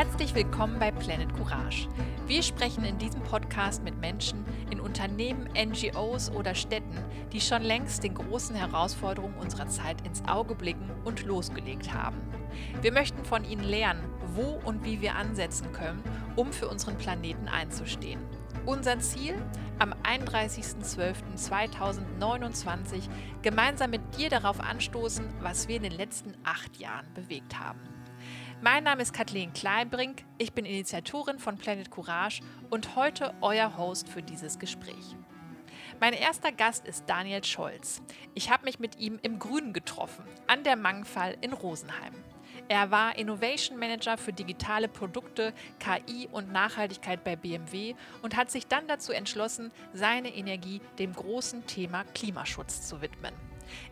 Herzlich willkommen bei Planet Courage. Wir sprechen in diesem Podcast mit Menschen in Unternehmen, NGOs oder Städten, die schon längst den großen Herausforderungen unserer Zeit ins Auge blicken und losgelegt haben. Wir möchten von ihnen lernen, wo und wie wir ansetzen können, um für unseren Planeten einzustehen. Unser Ziel? Am 31.12.2029 gemeinsam mit dir darauf anstoßen, was wir in den letzten acht Jahren bewegt haben. Mein Name ist Kathleen Kleinbrink, ich bin Initiatorin von Planet Courage und heute euer Host für dieses Gespräch. Mein erster Gast ist Daniel Scholz. Ich habe mich mit ihm im Grünen getroffen, an der Mangfall in Rosenheim. Er war Innovation Manager für digitale Produkte, KI und Nachhaltigkeit bei BMW und hat sich dann dazu entschlossen, seine Energie dem großen Thema Klimaschutz zu widmen.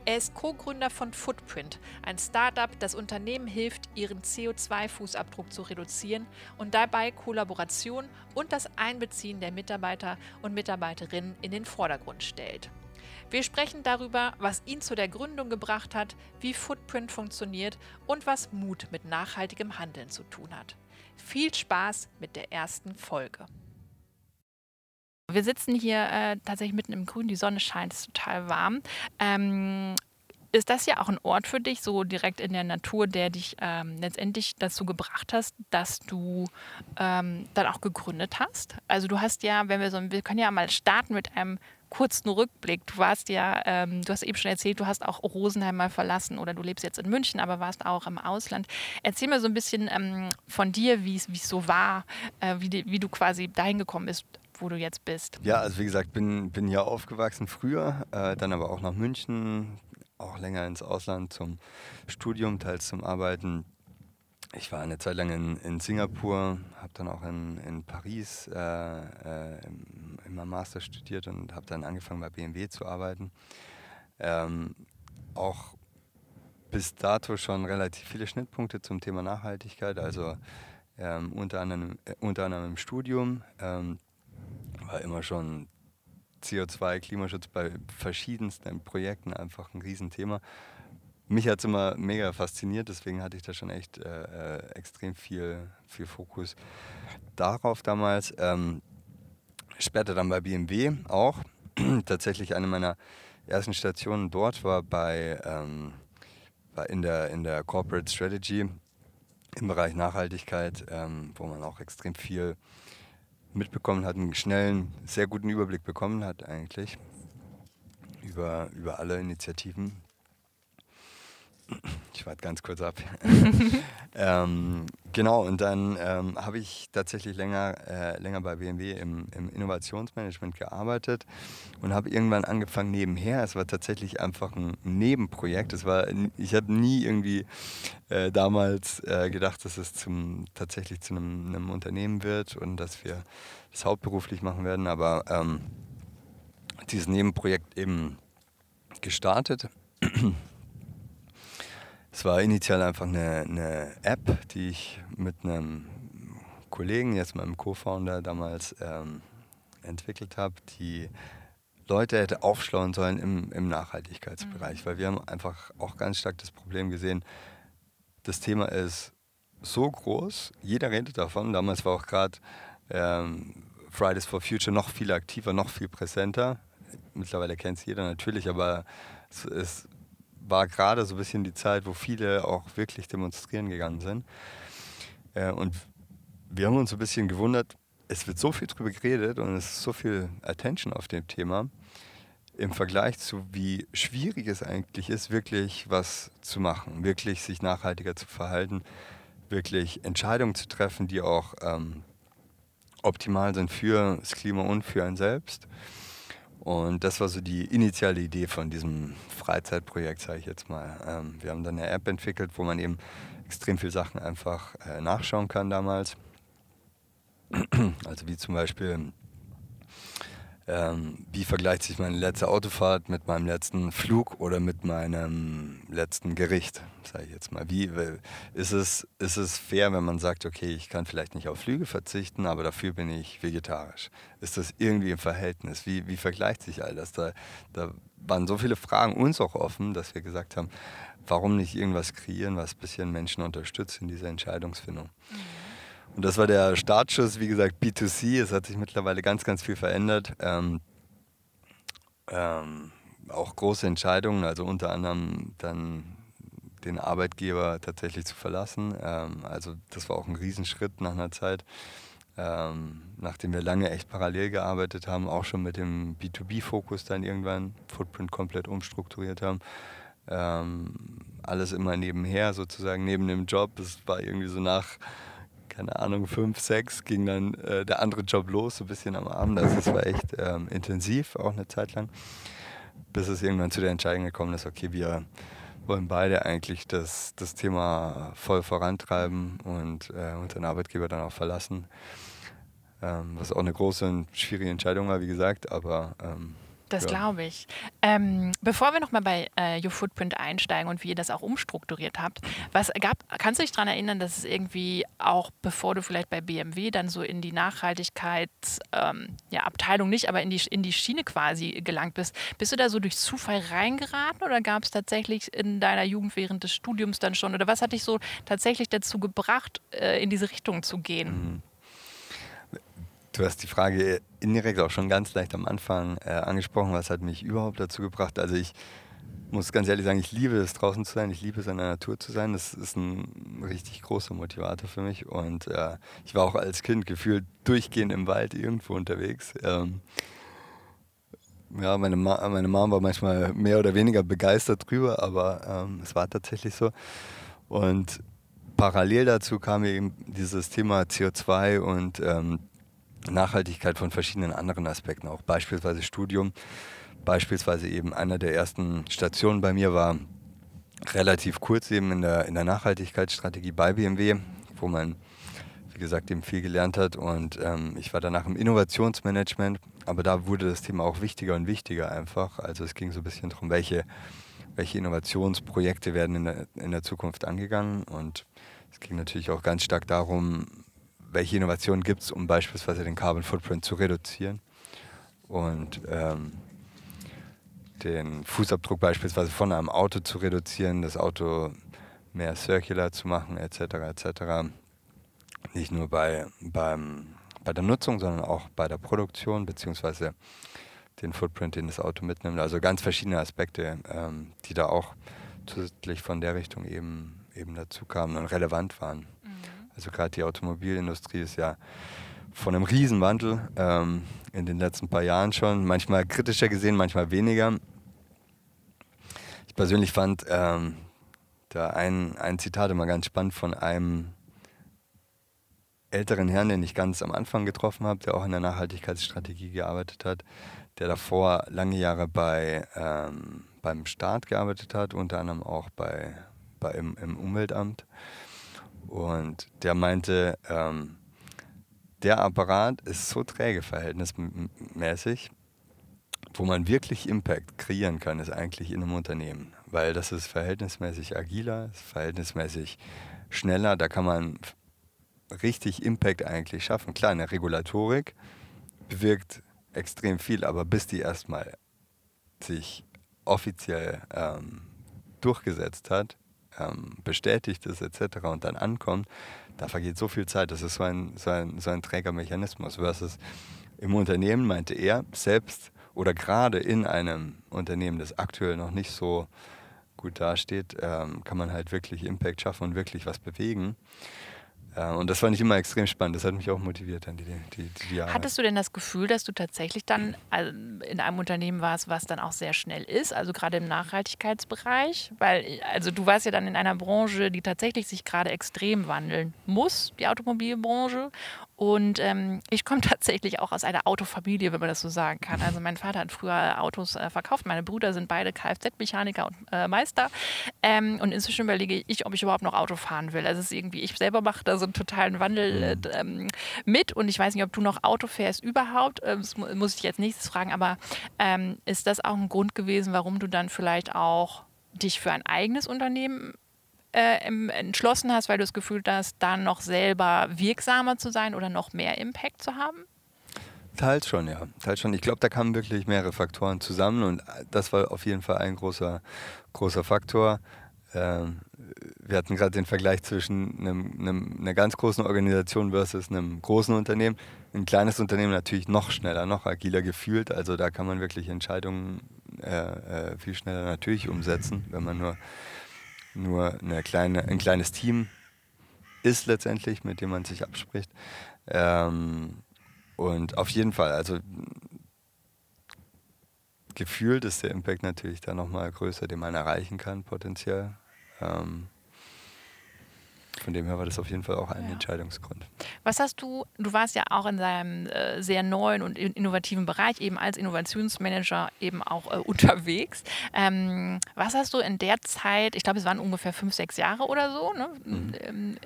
Er ist Co-Gründer von Footprint, ein Startup, das Unternehmen hilft, ihren CO2-Fußabdruck zu reduzieren und dabei Kollaboration und das Einbeziehen der Mitarbeiter und Mitarbeiterinnen in den Vordergrund stellt. Wir sprechen darüber, was ihn zu der Gründung gebracht hat, wie Footprint funktioniert und was Mut mit nachhaltigem Handeln zu tun hat. Viel Spaß mit der ersten Folge. Wir sitzen hier äh, tatsächlich mitten im Grün, die Sonne scheint, es ist total warm. Ähm, ist das ja auch ein Ort für dich, so direkt in der Natur, der dich ähm, letztendlich dazu gebracht hast, dass du ähm, dann auch gegründet hast? Also du hast ja, wenn wir so, wir können ja mal starten mit einem kurzen Rückblick. Du warst ja, ähm, du hast eben schon erzählt, du hast auch Rosenheim mal verlassen oder du lebst jetzt in München, aber warst auch im Ausland. Erzähl mir so ein bisschen ähm, von dir, wie es so war, äh, wie, die, wie du quasi dahin gekommen bist, wo du jetzt bist. Ja, also wie gesagt, bin, bin hier aufgewachsen früher, äh, dann aber auch nach München, auch länger ins Ausland zum Studium, teils zum Arbeiten. Ich war eine Zeit lang in, in Singapur, habe dann auch in, in Paris äh, äh, im, im Master studiert und habe dann angefangen bei BMW zu arbeiten. Ähm, auch bis dato schon relativ viele Schnittpunkte zum Thema Nachhaltigkeit, also ähm, unter, anderem, äh, unter anderem im Studium. Ähm, war immer schon CO2, Klimaschutz bei verschiedensten Projekten einfach ein Riesenthema. Mich hat es immer mega fasziniert, deswegen hatte ich da schon echt äh, äh, extrem viel, viel Fokus darauf damals. Ähm, später dann bei BMW auch. Tatsächlich eine meiner ersten Stationen dort war bei ähm, war in der, in der Corporate Strategy im Bereich Nachhaltigkeit, ähm, wo man auch extrem viel mitbekommen hat, einen schnellen, sehr guten Überblick bekommen hat eigentlich über, über alle Initiativen. Ich warte ganz kurz ab. ähm, genau, und dann ähm, habe ich tatsächlich länger, äh, länger bei BMW im, im Innovationsmanagement gearbeitet und habe irgendwann angefangen nebenher. Es war tatsächlich einfach ein Nebenprojekt. Es war, ich habe nie irgendwie äh, damals äh, gedacht, dass es zum, tatsächlich zu einem, einem, Unternehmen wird und dass wir das hauptberuflich machen werden, aber ähm, dieses Nebenprojekt eben gestartet es war initial einfach eine, eine, App, die ich mit einem Kollegen, jetzt meinem Co-Founder damals ähm, entwickelt habe, die Leute hätte aufschlauen sollen im, im Nachhaltigkeitsbereich, mhm. weil wir haben einfach auch ganz stark das Problem gesehen, das Thema ist so groß, jeder redet davon. Damals war auch gerade ähm, Fridays for Future noch viel aktiver, noch viel präsenter. Mittlerweile kennt es jeder natürlich, aber es, es war gerade so ein bisschen die Zeit, wo viele auch wirklich demonstrieren gegangen sind. Äh, und wir haben uns ein bisschen gewundert, es wird so viel drüber geredet und es ist so viel Attention auf dem Thema im Vergleich zu wie schwierig es eigentlich ist, wirklich was zu machen, wirklich sich nachhaltiger zu verhalten, wirklich Entscheidungen zu treffen, die auch ähm, optimal sind für das Klima und für einen selbst. Und das war so die initiale Idee von diesem Freizeitprojekt, sage ich jetzt mal. Ähm, wir haben dann eine App entwickelt, wo man eben extrem viele Sachen einfach äh, nachschauen kann damals. Also wie zum Beispiel ähm, wie vergleicht sich meine letzte Autofahrt mit meinem letzten Flug oder mit meinem letzten Gericht, sage ich jetzt mal. Wie ist es, ist es fair, wenn man sagt, okay, ich kann vielleicht nicht auf Flüge verzichten, aber dafür bin ich vegetarisch? Ist das irgendwie im Verhältnis? Wie, wie vergleicht sich all das? Da, da waren so viele Fragen uns auch offen, dass wir gesagt haben, warum nicht irgendwas kreieren, was ein bisschen Menschen unterstützt in dieser Entscheidungsfindung. Mhm. Und das war der Startschuss, wie gesagt, B2C. Es hat sich mittlerweile ganz, ganz viel verändert. Ähm, ähm, auch große Entscheidungen, also unter anderem dann den Arbeitgeber tatsächlich zu verlassen. Ähm, also das war auch ein Riesenschritt nach einer Zeit, ähm, nachdem wir lange echt parallel gearbeitet haben, auch schon mit dem B2B-Fokus dann irgendwann Footprint komplett umstrukturiert haben. Ähm, alles immer nebenher sozusagen, neben dem Job. Es war irgendwie so nach, keine Ahnung, fünf, sechs ging dann äh, der andere Job los, so ein bisschen am Abend. Also es war echt ähm, intensiv, auch eine Zeit lang, bis es irgendwann zu der Entscheidung gekommen ist, okay, wir wollen beide eigentlich das, das Thema voll vorantreiben und äh, unseren Arbeitgeber dann auch verlassen. Ähm, was auch eine große und schwierige Entscheidung war, wie gesagt, aber ähm, das ja. glaube ich. Ähm, bevor wir nochmal bei äh, Your Footprint einsteigen und wie ihr das auch umstrukturiert habt, was gab, kannst du dich daran erinnern, dass es irgendwie auch, bevor du vielleicht bei BMW dann so in die Nachhaltigkeitsabteilung, ähm, ja, nicht, aber in die, in die Schiene quasi gelangt bist, bist du da so durch Zufall reingeraten oder gab es tatsächlich in deiner Jugend während des Studiums dann schon oder was hat dich so tatsächlich dazu gebracht, äh, in diese Richtung zu gehen? Mhm. Du hast die Frage indirekt auch schon ganz leicht am Anfang äh, angesprochen, was hat mich überhaupt dazu gebracht. Also ich muss ganz ehrlich sagen, ich liebe es draußen zu sein, ich liebe es in der Natur zu sein. Das ist ein richtig großer Motivator für mich. Und äh, ich war auch als Kind gefühlt durchgehend im Wald irgendwo unterwegs. Ähm, ja, meine, Ma meine Mom war manchmal mehr oder weniger begeistert drüber, aber ähm, es war tatsächlich so. Und parallel dazu kam eben dieses Thema CO2 und ähm, Nachhaltigkeit von verschiedenen anderen Aspekten, auch beispielsweise Studium. Beispielsweise eben einer der ersten Stationen bei mir war relativ kurz eben in der, in der Nachhaltigkeitsstrategie bei BMW, wo man, wie gesagt, eben viel gelernt hat. Und ähm, ich war danach im Innovationsmanagement, aber da wurde das Thema auch wichtiger und wichtiger einfach. Also es ging so ein bisschen darum, welche, welche Innovationsprojekte werden in der, in der Zukunft angegangen. Und es ging natürlich auch ganz stark darum, welche Innovationen gibt es, um beispielsweise den Carbon Footprint zu reduzieren und ähm, den Fußabdruck beispielsweise von einem Auto zu reduzieren, das Auto mehr circular zu machen, etc. etc. Nicht nur bei, beim, bei der Nutzung, sondern auch bei der Produktion, beziehungsweise den Footprint, den das Auto mitnimmt. Also ganz verschiedene Aspekte, ähm, die da auch zusätzlich von der Richtung eben, eben dazu kamen und relevant waren. Also gerade die Automobilindustrie ist ja von einem Riesenwandel ähm, in den letzten paar Jahren schon. Manchmal kritischer gesehen, manchmal weniger. Ich persönlich fand ähm, da ein, ein Zitat immer ganz spannend von einem älteren Herrn, den ich ganz am Anfang getroffen habe, der auch in der Nachhaltigkeitsstrategie gearbeitet hat, der davor lange Jahre bei, ähm, beim Staat gearbeitet hat, unter anderem auch bei, bei im, im Umweltamt. Und der meinte, ähm, der Apparat ist so träge verhältnismäßig, wo man wirklich Impact kreieren kann, ist eigentlich in einem Unternehmen. Weil das ist verhältnismäßig agiler, ist verhältnismäßig schneller, da kann man richtig Impact eigentlich schaffen. Klar, eine Regulatorik bewirkt extrem viel, aber bis die erstmal sich offiziell ähm, durchgesetzt hat, ähm, bestätigt ist etc. und dann ankommt, da vergeht so viel Zeit. Das ist so ein, so ein, so ein Trägermechanismus. Versus im Unternehmen meinte er, selbst oder gerade in einem Unternehmen, das aktuell noch nicht so gut dasteht, ähm, kann man halt wirklich Impact schaffen und wirklich was bewegen. Äh, und das fand ich immer extrem spannend. Das hat mich auch motiviert dann die, die, die Jahre. Hattest du denn das Gefühl, dass du tatsächlich dann also in einem Unternehmen warst, was dann auch sehr schnell ist, also gerade im Nachhaltigkeitsbereich? Weil, also du warst ja dann in einer Branche, die tatsächlich sich gerade extrem wandeln muss, die Automobilbranche. Und ähm, ich komme tatsächlich auch aus einer Autofamilie, wenn man das so sagen kann. Also mein Vater hat früher Autos äh, verkauft, meine Brüder sind beide Kfz-Mechaniker und äh, Meister. Ähm, und inzwischen überlege ich, ob ich überhaupt noch Auto fahren will. Also es ist irgendwie, ich selber mache da so einen totalen Wandel mhm. äh, ähm, mit. Und ich weiß nicht, ob du noch Auto fährst überhaupt. Ähm, das muss ich jetzt nächstes fragen. Aber ähm, ist das auch ein Grund gewesen, warum du dann vielleicht auch dich für ein eigenes Unternehmen äh, entschlossen hast, weil du das Gefühl hast, da noch selber wirksamer zu sein oder noch mehr Impact zu haben? Teils schon, ja. Teils schon. Ich glaube, da kamen wirklich mehrere Faktoren zusammen und das war auf jeden Fall ein großer, großer Faktor. Ähm, wir hatten gerade den Vergleich zwischen einem, einem, einer ganz großen Organisation versus einem großen Unternehmen. Ein kleines Unternehmen natürlich noch schneller, noch agiler gefühlt. Also da kann man wirklich Entscheidungen äh, äh, viel schneller natürlich umsetzen, wenn man nur, nur eine kleine, ein kleines Team ist letztendlich, mit dem man sich abspricht. Ähm, und auf jeden Fall, also gefühlt ist der Impact natürlich da nochmal größer, den man erreichen kann potenziell. Ähm, von dem her war das auf jeden Fall auch ein ja. Entscheidungsgrund. Was hast du, du warst ja auch in deinem äh, sehr neuen und innovativen Bereich, eben als Innovationsmanager eben auch äh, unterwegs. Ähm, was hast du in der Zeit, ich glaube, es waren ungefähr fünf, sechs Jahre oder so, ne? Mhm.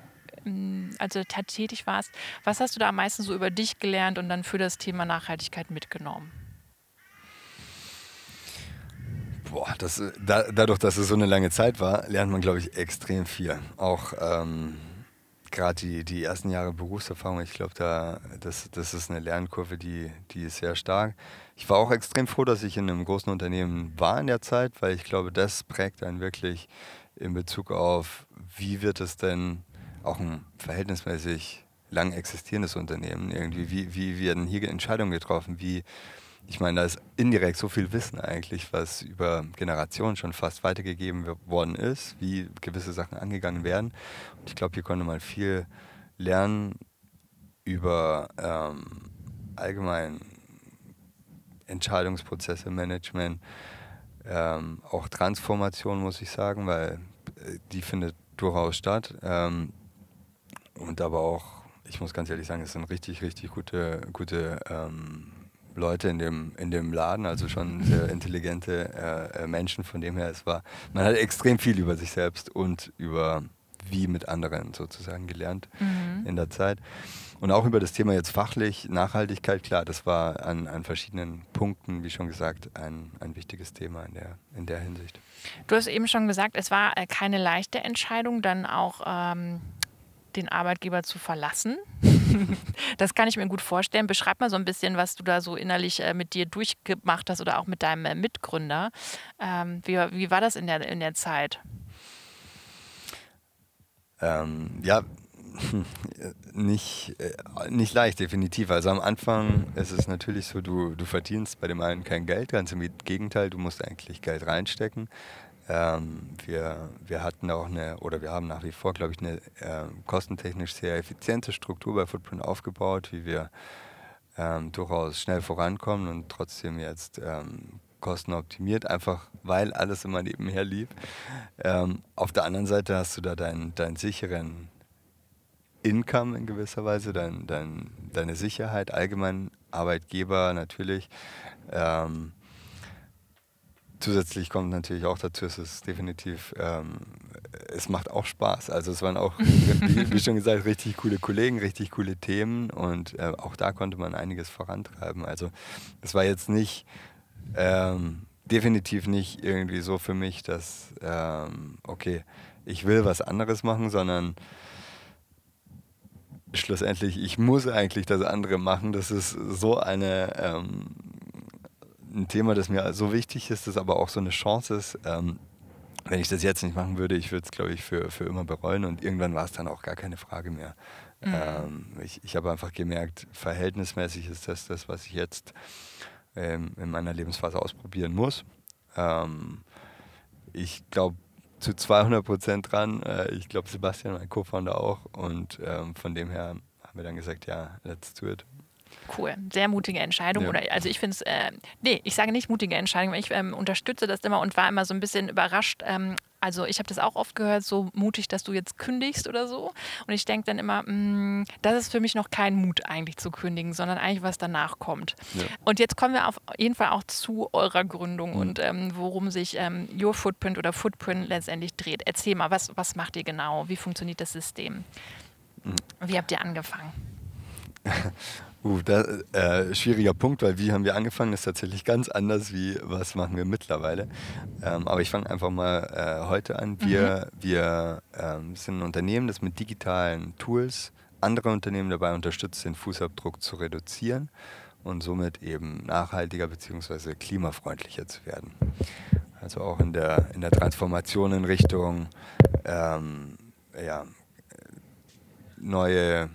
Ähm, als du tätig warst, was hast du da am meisten so über dich gelernt und dann für das Thema Nachhaltigkeit mitgenommen? Boah, das, da, dadurch, dass es so eine lange Zeit war, lernt man, glaube ich, extrem viel. Auch ähm, gerade die, die ersten Jahre Berufserfahrung, ich glaube, da, das, das ist eine Lernkurve, die, die ist sehr stark. Ich war auch extrem froh, dass ich in einem großen Unternehmen war in der Zeit, weil ich glaube, das prägt einen wirklich in Bezug auf, wie wird es denn auch ein verhältnismäßig lang existierendes Unternehmen irgendwie, wie, wie werden hier Entscheidungen getroffen, wie ich meine, da ist indirekt so viel Wissen eigentlich, was über Generationen schon fast weitergegeben worden ist, wie gewisse Sachen angegangen werden. Und ich glaube, hier konnte man viel lernen über ähm, allgemein Entscheidungsprozesse, Management, ähm, auch Transformation, muss ich sagen, weil äh, die findet durchaus statt. Ähm, und aber auch, ich muss ganz ehrlich sagen, es sind richtig, richtig gute, gute ähm, Leute in dem, in dem Laden, also schon sehr intelligente äh, äh, Menschen. Von dem her, es war, man hat extrem viel über sich selbst und über wie mit anderen sozusagen gelernt mhm. in der Zeit. Und auch über das Thema jetzt fachlich, Nachhaltigkeit, klar, das war an, an verschiedenen Punkten, wie schon gesagt, ein, ein wichtiges Thema in der, in der Hinsicht. Du hast eben schon gesagt, es war äh, keine leichte Entscheidung, dann auch ähm, den Arbeitgeber zu verlassen. das kann ich mir gut vorstellen. Beschreib mal so ein bisschen, was du da so innerlich äh, mit dir durchgemacht hast oder auch mit deinem äh, Mitgründer. Ähm, wie, wie war das in der, in der Zeit? Ähm, ja, nicht, äh, nicht leicht, definitiv. Also am Anfang ist es natürlich so, du, du verdienst bei dem einen kein Geld, ganz im Gegenteil, du musst eigentlich Geld reinstecken. Ähm, wir, wir hatten auch eine, oder wir haben nach wie vor, glaube ich, eine äh, kostentechnisch sehr effiziente Struktur bei Footprint aufgebaut, wie wir ähm, durchaus schnell vorankommen und trotzdem jetzt ähm, kostenoptimiert, einfach weil alles immer nebenher lief. Ähm, auf der anderen Seite hast du da deinen, deinen sicheren Income in gewisser Weise, dein, dein, deine Sicherheit, allgemein Arbeitgeber natürlich. Ähm, zusätzlich kommt natürlich auch dazu, es ist definitiv, ähm, es macht auch Spaß. Also es waren auch, wie, schon gesagt, richtig coole Kollegen, richtig coole Themen und äh, auch da konnte man einiges vorantreiben. Also es war jetzt nicht, ähm, definitiv nicht irgendwie so für mich, dass, ähm, okay, ich will was anderes machen, sondern schlussendlich, ich muss eigentlich das andere machen. Das ist so eine ähm, ein Thema, das mir so wichtig ist, das aber auch so eine Chance ist. Ähm, wenn ich das jetzt nicht machen würde, ich würde es, glaube ich, für, für immer bereuen und irgendwann war es dann auch gar keine Frage mehr. Mhm. Ähm, ich ich habe einfach gemerkt, verhältnismäßig ist das das, was ich jetzt ähm, in meiner Lebensphase ausprobieren muss. Ähm, ich glaube zu 200 Prozent dran. Äh, ich glaube, Sebastian, mein Co-Founder auch. Und ähm, von dem her haben wir dann gesagt, ja, let's do it. Cool, sehr mutige Entscheidung. Ja. Oder also ich finde es, äh, nee, ich sage nicht mutige Entscheidung, weil ich ähm, unterstütze das immer und war immer so ein bisschen überrascht. Ähm, also ich habe das auch oft gehört, so mutig, dass du jetzt kündigst oder so. Und ich denke dann immer, mh, mm, das ist für mich noch kein Mut eigentlich zu kündigen, sondern eigentlich was danach kommt. Ja. Und jetzt kommen wir auf jeden Fall auch zu eurer Gründung mhm. und ähm, worum sich ähm, Your Footprint oder Footprint letztendlich dreht. Erzähl mal, was, was macht ihr genau? Wie funktioniert das System? Mhm. Wie habt ihr angefangen? Uh, da, äh, schwieriger Punkt, weil wie haben wir angefangen, ist tatsächlich ganz anders, wie was machen wir mittlerweile. Ähm, aber ich fange einfach mal äh, heute an. Wir, mhm. wir ähm, sind ein Unternehmen, das mit digitalen Tools andere Unternehmen dabei unterstützt, den Fußabdruck zu reduzieren und somit eben nachhaltiger bzw. klimafreundlicher zu werden. Also auch in der, in der Transformation in Richtung ähm, ja, neue,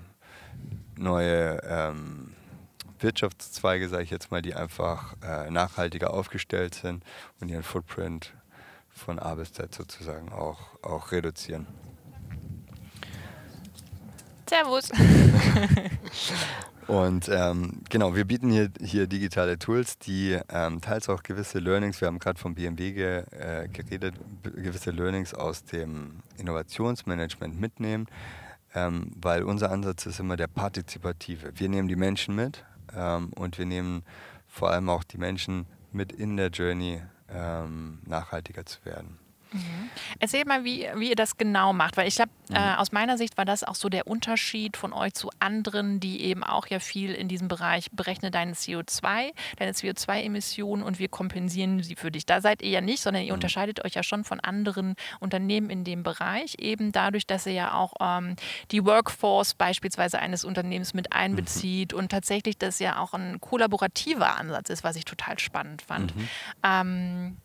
neue ähm, Wirtschaftszweige, sage ich jetzt mal, die einfach äh, nachhaltiger aufgestellt sind und ihren Footprint von A bis Z sozusagen auch, auch reduzieren. Servus. Und ähm, genau, wir bieten hier, hier digitale Tools, die ähm, teils auch gewisse Learnings, wir haben gerade vom BMW ge, äh, geredet, gewisse Learnings aus dem Innovationsmanagement mitnehmen, ähm, weil unser Ansatz ist immer der partizipative. Wir nehmen die Menschen mit ähm, und wir nehmen vor allem auch die Menschen mit in der Journey, ähm, nachhaltiger zu werden. Mhm. Erzähl mal, wie, wie ihr das genau macht, weil ich glaube, mhm. äh, aus meiner Sicht war das auch so der Unterschied von euch zu anderen, die eben auch ja viel in diesem Bereich berechne deinen CO2, deine CO2-Emissionen und wir kompensieren sie für dich. Da seid ihr ja nicht, sondern ihr mhm. unterscheidet euch ja schon von anderen Unternehmen in dem Bereich, eben dadurch, dass ihr ja auch ähm, die Workforce beispielsweise eines Unternehmens mit einbezieht mhm. und tatsächlich das ja auch ein kollaborativer Ansatz ist, was ich total spannend fand. Mhm. Ähm,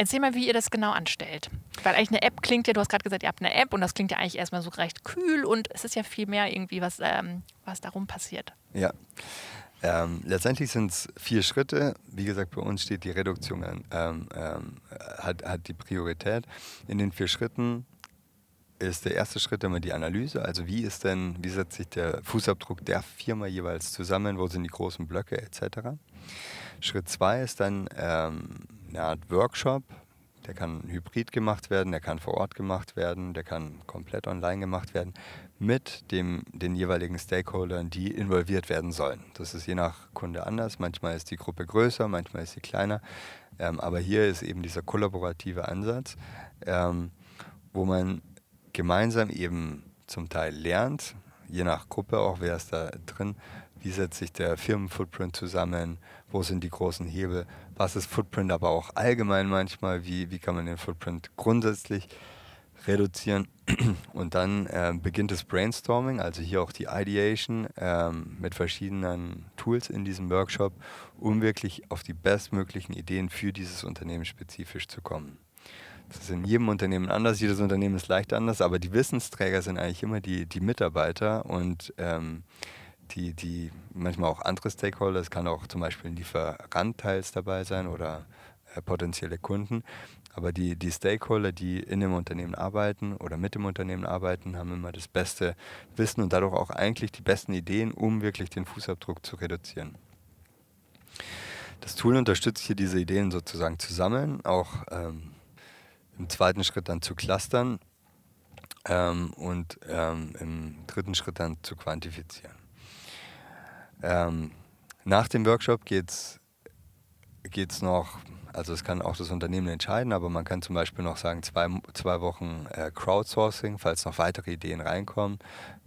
Erzähl mal, wie ihr das genau anstellt. Weil eigentlich eine App klingt ja, du hast gerade gesagt, ihr habt eine App und das klingt ja eigentlich erstmal so recht kühl und es ist ja viel mehr irgendwie, was, ähm, was darum passiert. Ja. Ähm, letztendlich sind es vier Schritte. Wie gesagt, bei uns steht die Reduktion ähm, ähm, hat, hat die Priorität. In den vier Schritten ist der erste Schritt immer die Analyse. Also wie ist denn, wie setzt sich der Fußabdruck der Firma jeweils zusammen, wo sind die großen Blöcke etc. Schritt zwei ist dann ähm, eine Art Workshop. Der kann hybrid gemacht werden, der kann vor Ort gemacht werden, der kann komplett online gemacht werden mit dem, den jeweiligen Stakeholdern, die involviert werden sollen. Das ist je nach Kunde anders. Manchmal ist die Gruppe größer, manchmal ist sie kleiner. Ähm, aber hier ist eben dieser kollaborative Ansatz, ähm, wo man gemeinsam eben zum Teil lernt, je nach Gruppe auch, wer ist da drin, wie setzt sich der Firmenfootprint zusammen, wo sind die großen Hebel, was ist Footprint, aber auch allgemein manchmal, wie, wie kann man den Footprint grundsätzlich reduzieren. Und dann äh, beginnt das Brainstorming, also hier auch die Ideation ähm, mit verschiedenen Tools in diesem Workshop, um wirklich auf die bestmöglichen Ideen für dieses Unternehmen spezifisch zu kommen. Das ist in jedem Unternehmen anders, jedes Unternehmen ist leicht anders, aber die Wissensträger sind eigentlich immer die, die Mitarbeiter und ähm, die, die manchmal auch andere Stakeholder, es kann auch zum Beispiel ein Lieferant teils dabei sein oder äh, potenzielle Kunden. Aber die, die Stakeholder, die in dem Unternehmen arbeiten oder mit dem Unternehmen arbeiten, haben immer das beste Wissen und dadurch auch eigentlich die besten Ideen, um wirklich den Fußabdruck zu reduzieren. Das Tool unterstützt hier diese Ideen sozusagen zu sammeln, auch ähm, im zweiten Schritt dann zu clustern ähm, und ähm, im dritten Schritt dann zu quantifizieren. Ähm, nach dem Workshop geht es noch, also es kann auch das Unternehmen entscheiden, aber man kann zum Beispiel noch sagen, zwei, zwei Wochen äh, Crowdsourcing, falls noch weitere Ideen reinkommen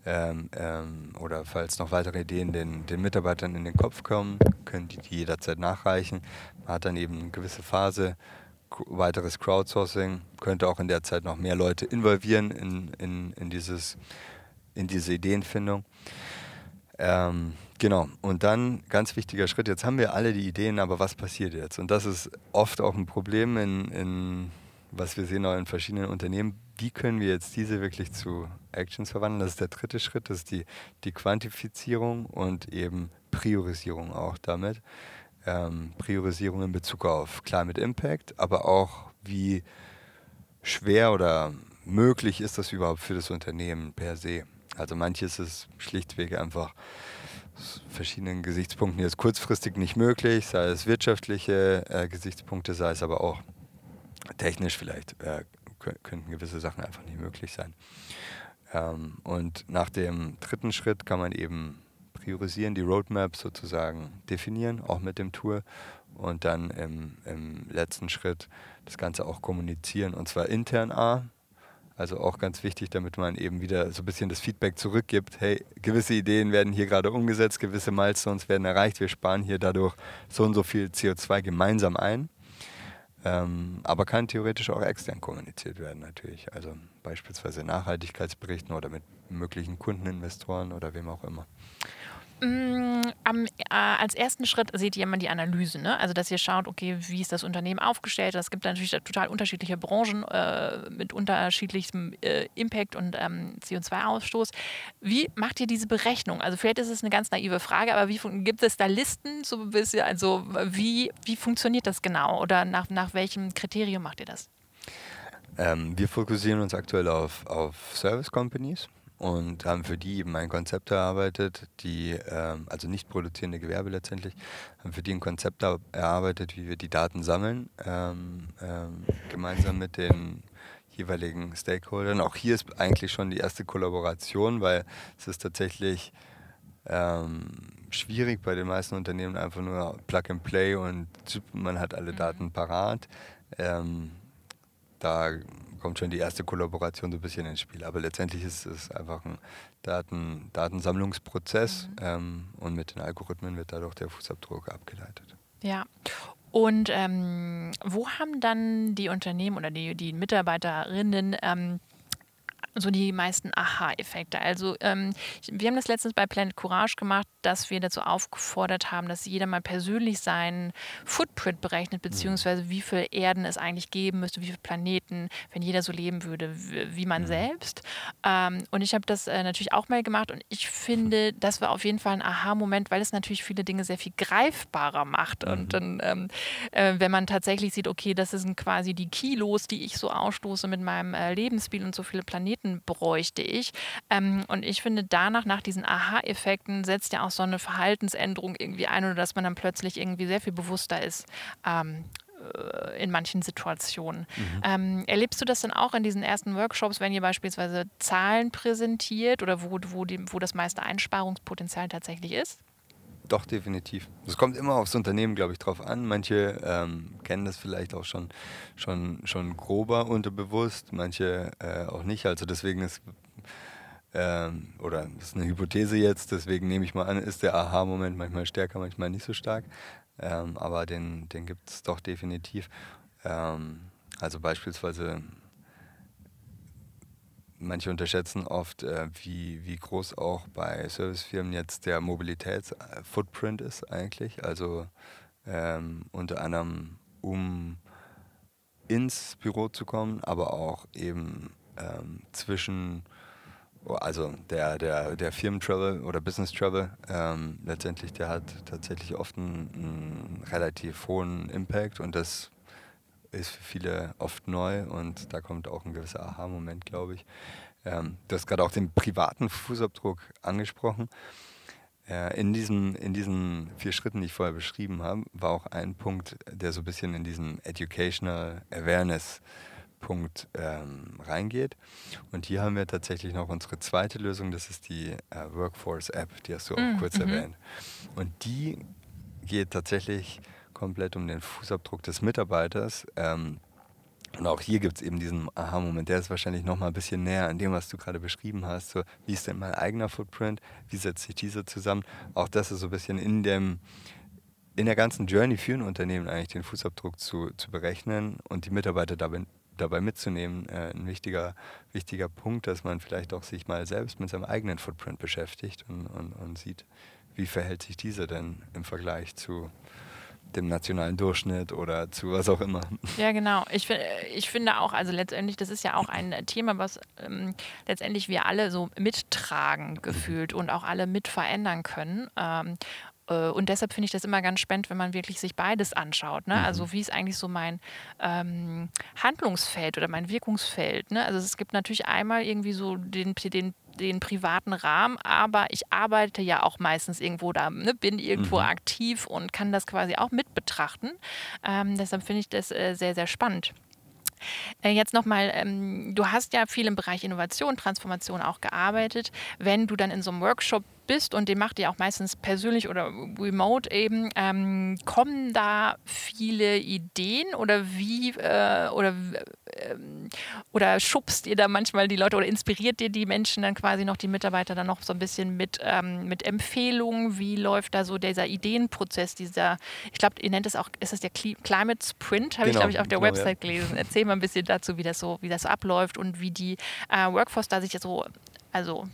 ähm, ähm, oder falls noch weitere Ideen den, den Mitarbeitern in den Kopf kommen, können die die jederzeit nachreichen. Man hat dann eben eine gewisse Phase, weiteres Crowdsourcing, könnte auch in der Zeit noch mehr Leute involvieren in, in, in, dieses, in diese Ideenfindung. Ähm, Genau, und dann ganz wichtiger Schritt, jetzt haben wir alle die Ideen, aber was passiert jetzt? Und das ist oft auch ein Problem, in, in was wir sehen auch in verschiedenen Unternehmen. Wie können wir jetzt diese wirklich zu Actions verwandeln? Das ist der dritte Schritt, das ist die, die Quantifizierung und eben Priorisierung auch damit. Ähm, Priorisierung in Bezug auf Climate Impact, aber auch wie schwer oder möglich ist das überhaupt für das Unternehmen per se. Also manches ist schlichtweg einfach verschiedenen Gesichtspunkten jetzt kurzfristig nicht möglich, sei es wirtschaftliche äh, Gesichtspunkte, sei es aber auch technisch vielleicht äh, könnten gewisse Sachen einfach nicht möglich sein. Ähm, und nach dem dritten Schritt kann man eben priorisieren, die Roadmap sozusagen definieren, auch mit dem Tool und dann im, im letzten Schritt das Ganze auch kommunizieren und zwar intern A, also auch ganz wichtig, damit man eben wieder so ein bisschen das Feedback zurückgibt. Hey, gewisse Ideen werden hier gerade umgesetzt, gewisse Milestones werden erreicht. Wir sparen hier dadurch so und so viel CO2 gemeinsam ein. Ähm, aber kann theoretisch auch extern kommuniziert werden natürlich. Also beispielsweise Nachhaltigkeitsberichten oder mit möglichen Kundeninvestoren oder wem auch immer. Mm, am, äh, als ersten Schritt seht ihr immer die Analyse, ne? also dass ihr schaut, okay, wie ist das Unternehmen aufgestellt. Es gibt natürlich total unterschiedliche Branchen äh, mit unterschiedlichem äh, Impact und ähm, CO2-Ausstoß. Wie macht ihr diese Berechnung? Also vielleicht ist es eine ganz naive Frage, aber wie gibt es da Listen so ein bisschen? Also wie, wie funktioniert das genau oder nach, nach welchem Kriterium macht ihr das? Ähm, wir fokussieren uns aktuell auf, auf Service Companies und haben für die eben ein Konzept erarbeitet, die, ähm, also nicht produzierende Gewerbe letztendlich, haben für die ein Konzept erarbeitet, wie wir die Daten sammeln, ähm, ähm, gemeinsam mit den jeweiligen Stakeholdern. Auch hier ist eigentlich schon die erste Kollaboration, weil es ist tatsächlich ähm, schwierig bei den meisten Unternehmen einfach nur Plug and Play und man hat alle mhm. Daten parat. Ähm, da kommt schon die erste Kollaboration so ein bisschen ins Spiel. Aber letztendlich ist es einfach ein Daten, Datensammlungsprozess mhm. ähm, und mit den Algorithmen wird dadurch der Fußabdruck abgeleitet. Ja. Und ähm, wo haben dann die Unternehmen oder die, die Mitarbeiterinnen ähm, so die meisten Aha-Effekte. Also ähm, wir haben das letztens bei Planet Courage gemacht, dass wir dazu aufgefordert haben, dass jeder mal persönlich seinen Footprint berechnet, beziehungsweise wie viele Erden es eigentlich geben müsste, wie viele Planeten, wenn jeder so leben würde wie man mhm. selbst. Ähm, und ich habe das äh, natürlich auch mal gemacht und ich finde, das war auf jeden Fall ein Aha-Moment, weil es natürlich viele Dinge sehr viel greifbarer macht. Mhm. Und dann, ähm, äh, wenn man tatsächlich sieht, okay, das sind quasi die Kilos, die ich so ausstoße mit meinem äh, Lebensspiel und so viele Planeten bräuchte ich. Ähm, und ich finde, danach, nach diesen Aha-Effekten, setzt ja auch so eine Verhaltensänderung irgendwie ein oder dass man dann plötzlich irgendwie sehr viel bewusster ist. Ähm, äh, in manchen Situationen. Mhm. Ähm, erlebst du das dann auch in diesen ersten Workshops, wenn ihr beispielsweise Zahlen präsentiert oder wo, wo, die, wo das meiste Einsparungspotenzial tatsächlich ist? Doch, definitiv. Es kommt immer aufs Unternehmen, glaube ich, drauf an. Manche ähm, kennen das vielleicht auch schon, schon, schon grober unterbewusst, manche äh, auch nicht. Also deswegen ist ähm, oder das ist eine Hypothese jetzt, deswegen nehme ich mal an, ist der Aha-Moment manchmal stärker, manchmal nicht so stark. Ähm, aber den, den gibt es doch definitiv. Ähm, also beispielsweise, manche unterschätzen oft, äh, wie, wie groß auch bei Servicefirmen jetzt der Mobilitätsfootprint ist eigentlich. Also ähm, unter anderem, um ins Büro zu kommen, aber auch eben ähm, zwischen also der, der, der Firmentravel oder Business Travel, ähm, letztendlich, der hat tatsächlich oft einen, einen, relativ hohen Impact und das ist für viele oft neu und da kommt auch ein gewisser Aha-Moment, glaube ich. Ähm, du hast gerade auch den privaten Fußabdruck angesprochen. Äh, in, diesen, in diesen vier Schritten, die ich vorher beschrieben habe, war auch ein Punkt, der so ein bisschen in diesen Educational Awareness Punkt ähm, reingeht. Und hier haben wir tatsächlich noch unsere zweite Lösung, das ist die äh, Workforce App, die hast du auch mm, kurz mhm. erwähnt. Und die geht tatsächlich komplett um den Fußabdruck des Mitarbeiters. Ähm, und auch hier gibt es eben diesen Aha-Moment, der ist wahrscheinlich noch mal ein bisschen näher an dem, was du gerade beschrieben hast. So, wie ist denn mein eigener Footprint? Wie setzt sich dieser zusammen? Auch das ist so ein bisschen in dem, in der ganzen Journey für ein Unternehmen eigentlich den Fußabdruck zu, zu berechnen und die Mitarbeiter dabei dabei mitzunehmen, äh, ein wichtiger, wichtiger Punkt, dass man vielleicht auch sich mal selbst mit seinem eigenen Footprint beschäftigt und, und, und sieht, wie verhält sich dieser denn im Vergleich zu dem nationalen Durchschnitt oder zu was auch immer. Ja, genau. Ich, ich finde auch, also letztendlich, das ist ja auch ein Thema, was ähm, letztendlich wir alle so mittragen gefühlt und auch alle mit verändern können. Ähm, äh, und deshalb finde ich das immer ganz spannend, wenn man wirklich sich beides anschaut. Ne? Also mhm. Also wie ist eigentlich so mein ähm, Handlungsfeld oder mein Wirkungsfeld? Ne? Also es gibt natürlich einmal irgendwie so den, den den privaten Rahmen, aber ich arbeite ja auch meistens irgendwo da, ne, bin irgendwo mhm. aktiv und kann das quasi auch mit betrachten. Ähm, deshalb finde ich das äh, sehr, sehr spannend. Äh, jetzt nochmal, ähm, du hast ja viel im Bereich Innovation, Transformation auch gearbeitet. Wenn du dann in so einem Workshop bist und den macht ihr auch meistens persönlich oder remote eben, ähm, kommen da viele Ideen oder wie äh, oder, äh, oder schubst ihr da manchmal die Leute oder inspiriert ihr die Menschen dann quasi noch, die Mitarbeiter dann noch so ein bisschen mit, ähm, mit Empfehlungen? Wie läuft da so dieser Ideenprozess, dieser, ich glaube, ihr nennt es auch, ist das der Climate Sprint, habe genau, ich glaube ich auf der genau, Website ja. gelesen. Erzähl mal ein bisschen dazu, wie das so, wie das so abläuft und wie die äh, Workforce da sich so Also,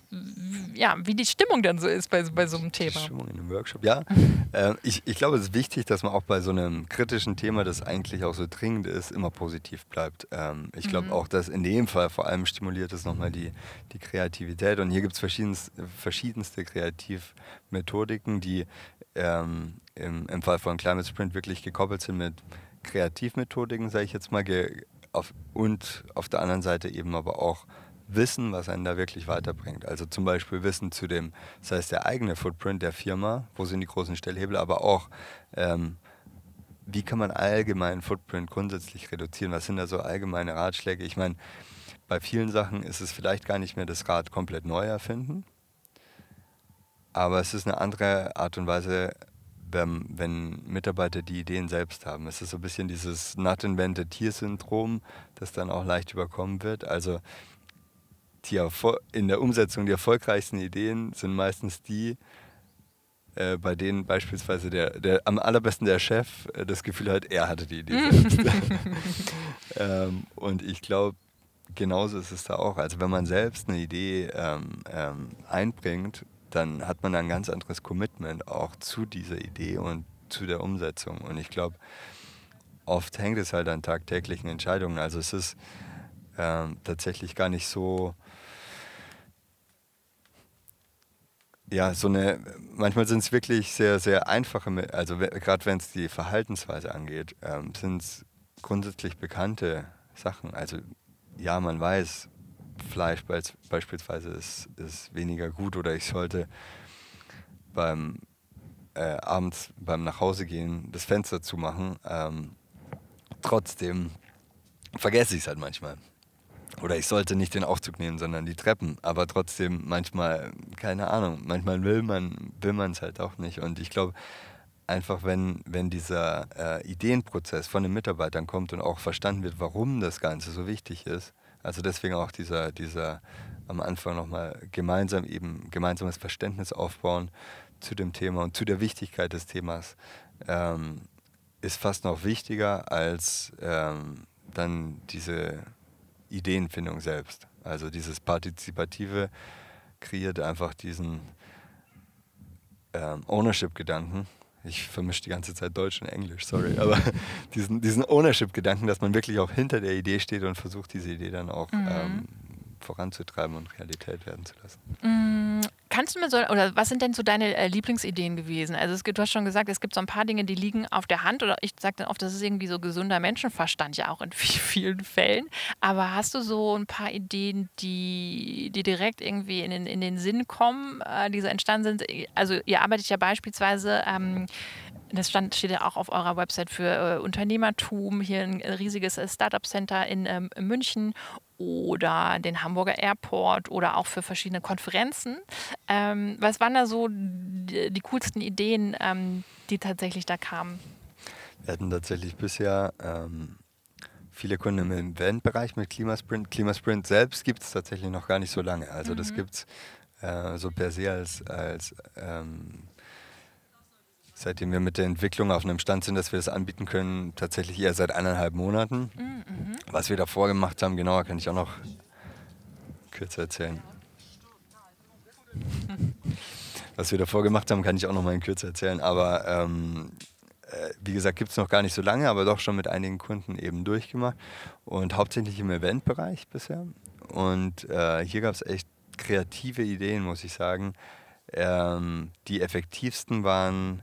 ja, wie die Stimmung dann so ist bei, bei so einem Thema. Die Stimmung in einem Workshop, ja. äh, ich, ich glaube, es ist wichtig, dass man auch bei so einem kritischen Thema, das eigentlich auch so dringend ist, immer positiv bleibt. Ähm, ich glaube mhm. auch, dass in dem Fall vor allem stimuliert es nochmal die, die Kreativität. Und hier gibt es verschiedenste, verschiedenste Kreativmethodiken, die ähm, im, im Fall von Climate Sprint wirklich gekoppelt sind mit Kreativmethodiken, sage ich jetzt mal, auf, und auf der anderen Seite eben aber auch Wissen, was einen da wirklich weiterbringt. Also zum Beispiel Wissen zu dem, das heißt der eigene Footprint der Firma, wo sind die großen Stellhebel, aber auch ähm, wie kann man allgemeinen Footprint grundsätzlich reduzieren? Was sind da so allgemeine Ratschläge? Ich meine, bei vielen Sachen ist es vielleicht gar nicht mehr das Rad komplett neu erfinden, aber es ist eine andere Art und Weise, wenn, wenn, Mitarbeiter die Ideen selbst haben. Es ist so ein bisschen dieses Not Invented Here Syndrom, das dann auch leicht überkommen wird. Also die in der Umsetzung die erfolgreichsten Ideen sind meistens die, äh, bei denen beispielsweise der, der am allerbesten der Chef äh, das Gefühl hat, er hatte die Idee selbst. ähm, und ich glaube, genauso ist es da auch. Also wenn man selbst eine Idee ähm, ähm, einbringt, dann hat man ein ganz anderes Commitment auch zu dieser Idee und zu der Umsetzung. Und ich glaube, oft hängt es halt an tagtäglichen Entscheidungen. Also es ist ähm, tatsächlich gar nicht so, ja, so eine, manchmal sind es wirklich sehr, sehr einfache, also gerade wenn es die Verhaltensweise angeht, ähm, sind es grundsätzlich bekannte Sachen. Also ja, man weiß, Fleisch beispielsweise ist, ist weniger gut oder ich sollte beim äh, abends beim Nachhausegehen das Fenster zumachen. Ähm, trotzdem vergesse ich es halt manchmal. Oder ich sollte nicht den Aufzug nehmen, sondern die Treppen. Aber trotzdem manchmal, keine Ahnung, manchmal will man will es halt auch nicht. Und ich glaube, einfach wenn, wenn dieser äh, Ideenprozess von den Mitarbeitern kommt und auch verstanden wird, warum das Ganze so wichtig ist, also deswegen auch dieser, dieser am Anfang nochmal gemeinsam eben gemeinsames Verständnis aufbauen zu dem Thema und zu der Wichtigkeit des Themas ähm, ist fast noch wichtiger als ähm, dann diese Ideenfindung selbst. Also dieses Partizipative kreiert einfach diesen ähm, Ownership-Gedanken, ich vermische die ganze Zeit Deutsch und Englisch, sorry, aber diesen, diesen Ownership-Gedanken, dass man wirklich auch hinter der Idee steht und versucht, diese Idee dann auch mhm. ähm, voranzutreiben und Realität werden zu lassen. Kannst du mir so, oder was sind denn so deine äh, Lieblingsideen gewesen? Also es, du hast schon gesagt, es gibt so ein paar Dinge, die liegen auf der Hand oder ich sage dann oft, das ist irgendwie so gesunder Menschenverstand ja auch in vielen Fällen. Aber hast du so ein paar Ideen, die, die direkt irgendwie in den, in den Sinn kommen, äh, die so entstanden sind? Also ihr arbeitet ja beispielsweise ähm, das stand, steht ja auch auf eurer Website für äh, Unternehmertum, hier ein riesiges äh, Startup-Center in ähm, München oder den Hamburger Airport oder auch für verschiedene Konferenzen. Ähm, was waren da so die, die coolsten Ideen, ähm, die tatsächlich da kamen? Wir hatten tatsächlich bisher ähm, viele Kunden im Eventbereich mit Klimasprint. Klimasprint selbst gibt es tatsächlich noch gar nicht so lange. Also mhm. das gibt es äh, so per se als, als ähm, seitdem wir mit der Entwicklung auf einem Stand sind, dass wir das anbieten können, tatsächlich eher seit eineinhalb Monaten. Mhm. Was wir davor gemacht haben, genauer kann ich auch noch kürzer erzählen. Was wir davor gemacht haben, kann ich auch noch mal in Kürze erzählen. Aber ähm, äh, wie gesagt, gibt es noch gar nicht so lange, aber doch schon mit einigen Kunden eben durchgemacht. Und hauptsächlich im Eventbereich bisher. Und äh, hier gab es echt kreative Ideen, muss ich sagen. Ähm, die effektivsten waren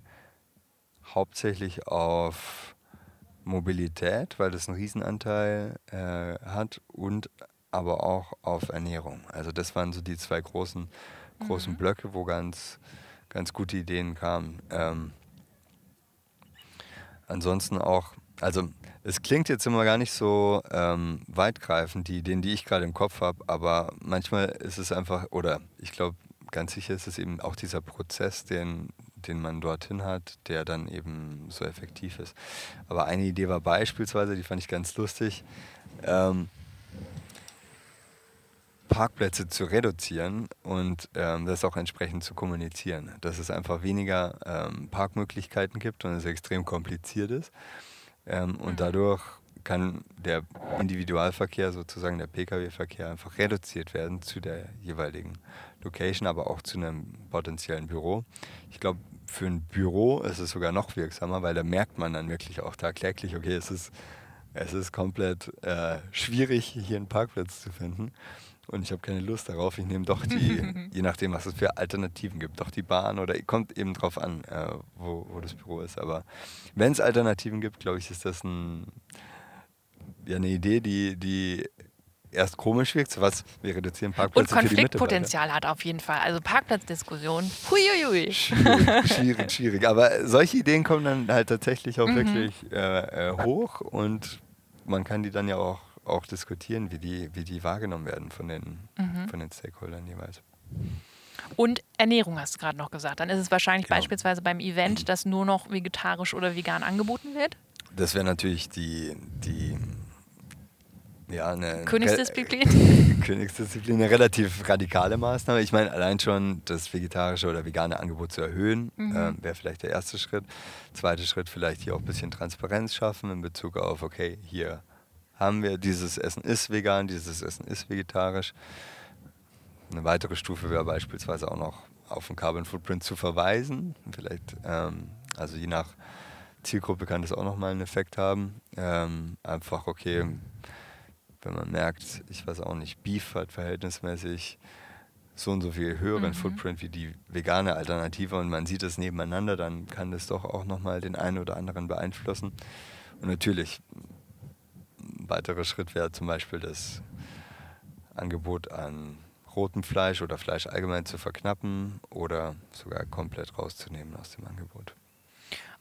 hauptsächlich auf Mobilität, weil das einen Riesenanteil äh, hat und aber auch auf Ernährung. Also das waren so die zwei großen, großen mhm. Blöcke, wo ganz, ganz gute Ideen kamen. Ähm, ansonsten auch, also es klingt jetzt immer gar nicht so ähm, weitgreifend, die Ideen, die ich gerade im Kopf habe, aber manchmal ist es einfach, oder ich glaube, ganz sicher ist es eben auch dieser Prozess, den, den man dorthin hat, der dann eben so effektiv ist. Aber eine Idee war beispielsweise, die fand ich ganz lustig, ähm, Parkplätze zu reduzieren und ähm, das auch entsprechend zu kommunizieren. Dass es einfach weniger ähm, Parkmöglichkeiten gibt und es extrem kompliziert ist. Ähm, und mhm. dadurch kann der Individualverkehr, sozusagen der Pkw-Verkehr, einfach reduziert werden zu der jeweiligen Location, aber auch zu einem potenziellen Büro. Ich glaube, für ein Büro ist es sogar noch wirksamer, weil da merkt man dann wirklich auch tagtäglich, okay, es ist, es ist komplett äh, schwierig, hier einen Parkplatz zu finden. Und ich habe keine Lust darauf. Ich nehme doch die, je nachdem, was es für Alternativen gibt, doch die Bahn oder kommt eben drauf an, äh, wo, wo das Büro ist. Aber wenn es Alternativen gibt, glaube ich, ist das ein, ja, eine Idee, die, die erst komisch wirkt, so was, wir reduzieren Parkplätze Und Konfliktpotenzial hat auf jeden Fall. Also Parkplatzdiskussion, huiuiui. Schwierig, schwierig, schwierig. Aber solche Ideen kommen dann halt tatsächlich auch mhm. wirklich äh, äh, hoch und man kann die dann ja auch, auch diskutieren, wie die, wie die wahrgenommen werden von den, mhm. von den Stakeholdern jeweils. Und Ernährung hast du gerade noch gesagt. Dann ist es wahrscheinlich genau. beispielsweise beim Event, dass nur noch vegetarisch oder vegan angeboten wird? Das wäre natürlich die, die ja, eine Königsdisziplin? Königsdisziplin, eine relativ radikale Maßnahme. Ich meine, allein schon das vegetarische oder vegane Angebot zu erhöhen, mhm. äh, wäre vielleicht der erste Schritt. Zweiter Schritt, vielleicht hier auch ein bisschen Transparenz schaffen in Bezug auf, okay, hier haben wir, dieses Essen ist vegan, dieses Essen ist vegetarisch. Eine weitere Stufe wäre beispielsweise auch noch auf den Carbon Footprint zu verweisen. Vielleicht, ähm, also je nach Zielgruppe kann das auch nochmal einen Effekt haben. Ähm, einfach, okay, wenn man merkt, ich weiß auch nicht, Beef hat verhältnismäßig so und so viel höheren mhm. Footprint wie die vegane Alternative und man sieht es nebeneinander, dann kann das doch auch nochmal den einen oder anderen beeinflussen. Und natürlich, ein weiterer Schritt wäre zum Beispiel das Angebot an rotem Fleisch oder Fleisch allgemein zu verknappen oder sogar komplett rauszunehmen aus dem Angebot.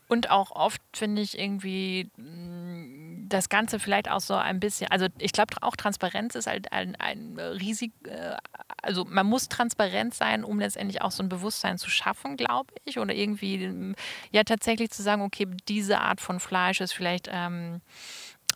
Und auch oft finde ich irgendwie mm, das Ganze vielleicht auch so ein bisschen, also ich glaube auch Transparenz ist halt ein, ein riesig, äh, also man muss transparent sein, um letztendlich auch so ein Bewusstsein zu schaffen, glaube ich. Oder irgendwie mm, ja tatsächlich zu sagen, okay, diese Art von Fleisch ist vielleicht ähm,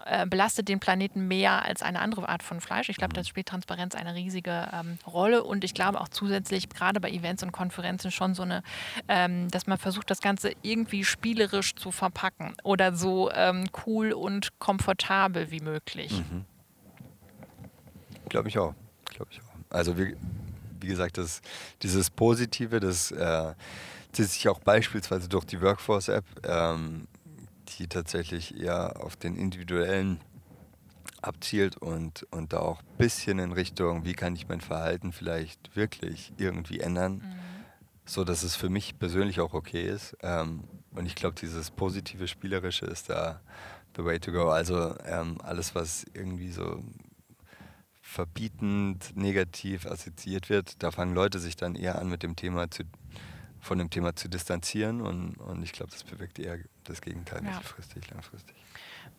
äh, belastet den Planeten mehr als eine andere Art von Fleisch. Ich glaube, das spielt Transparenz eine riesige ähm, Rolle und ich glaube auch zusätzlich, gerade bei Events und Konferenzen, schon so eine, ähm, dass man versucht, das Ganze irgendwie spielerisch zu verpacken oder so ähm, cool und komfortabel wie möglich. Mhm. Glaube ich auch. Glaube ich auch. Also wie, wie gesagt, das, dieses Positive, das äh, zieht sich auch beispielsweise durch die Workforce-App ähm, die tatsächlich eher auf den individuellen abzielt und, und da auch ein bisschen in Richtung, wie kann ich mein Verhalten vielleicht wirklich irgendwie ändern, mhm. so dass es für mich persönlich auch okay ist. Ähm, und ich glaube, dieses positive Spielerische ist da the way to go. Also ähm, alles, was irgendwie so verbietend, negativ assoziiert wird, da fangen Leute sich dann eher an, mit dem Thema zu von dem Thema zu distanzieren und, und ich glaube, das bewirkt eher das Gegenteil, ja. mittelfristig, langfristig.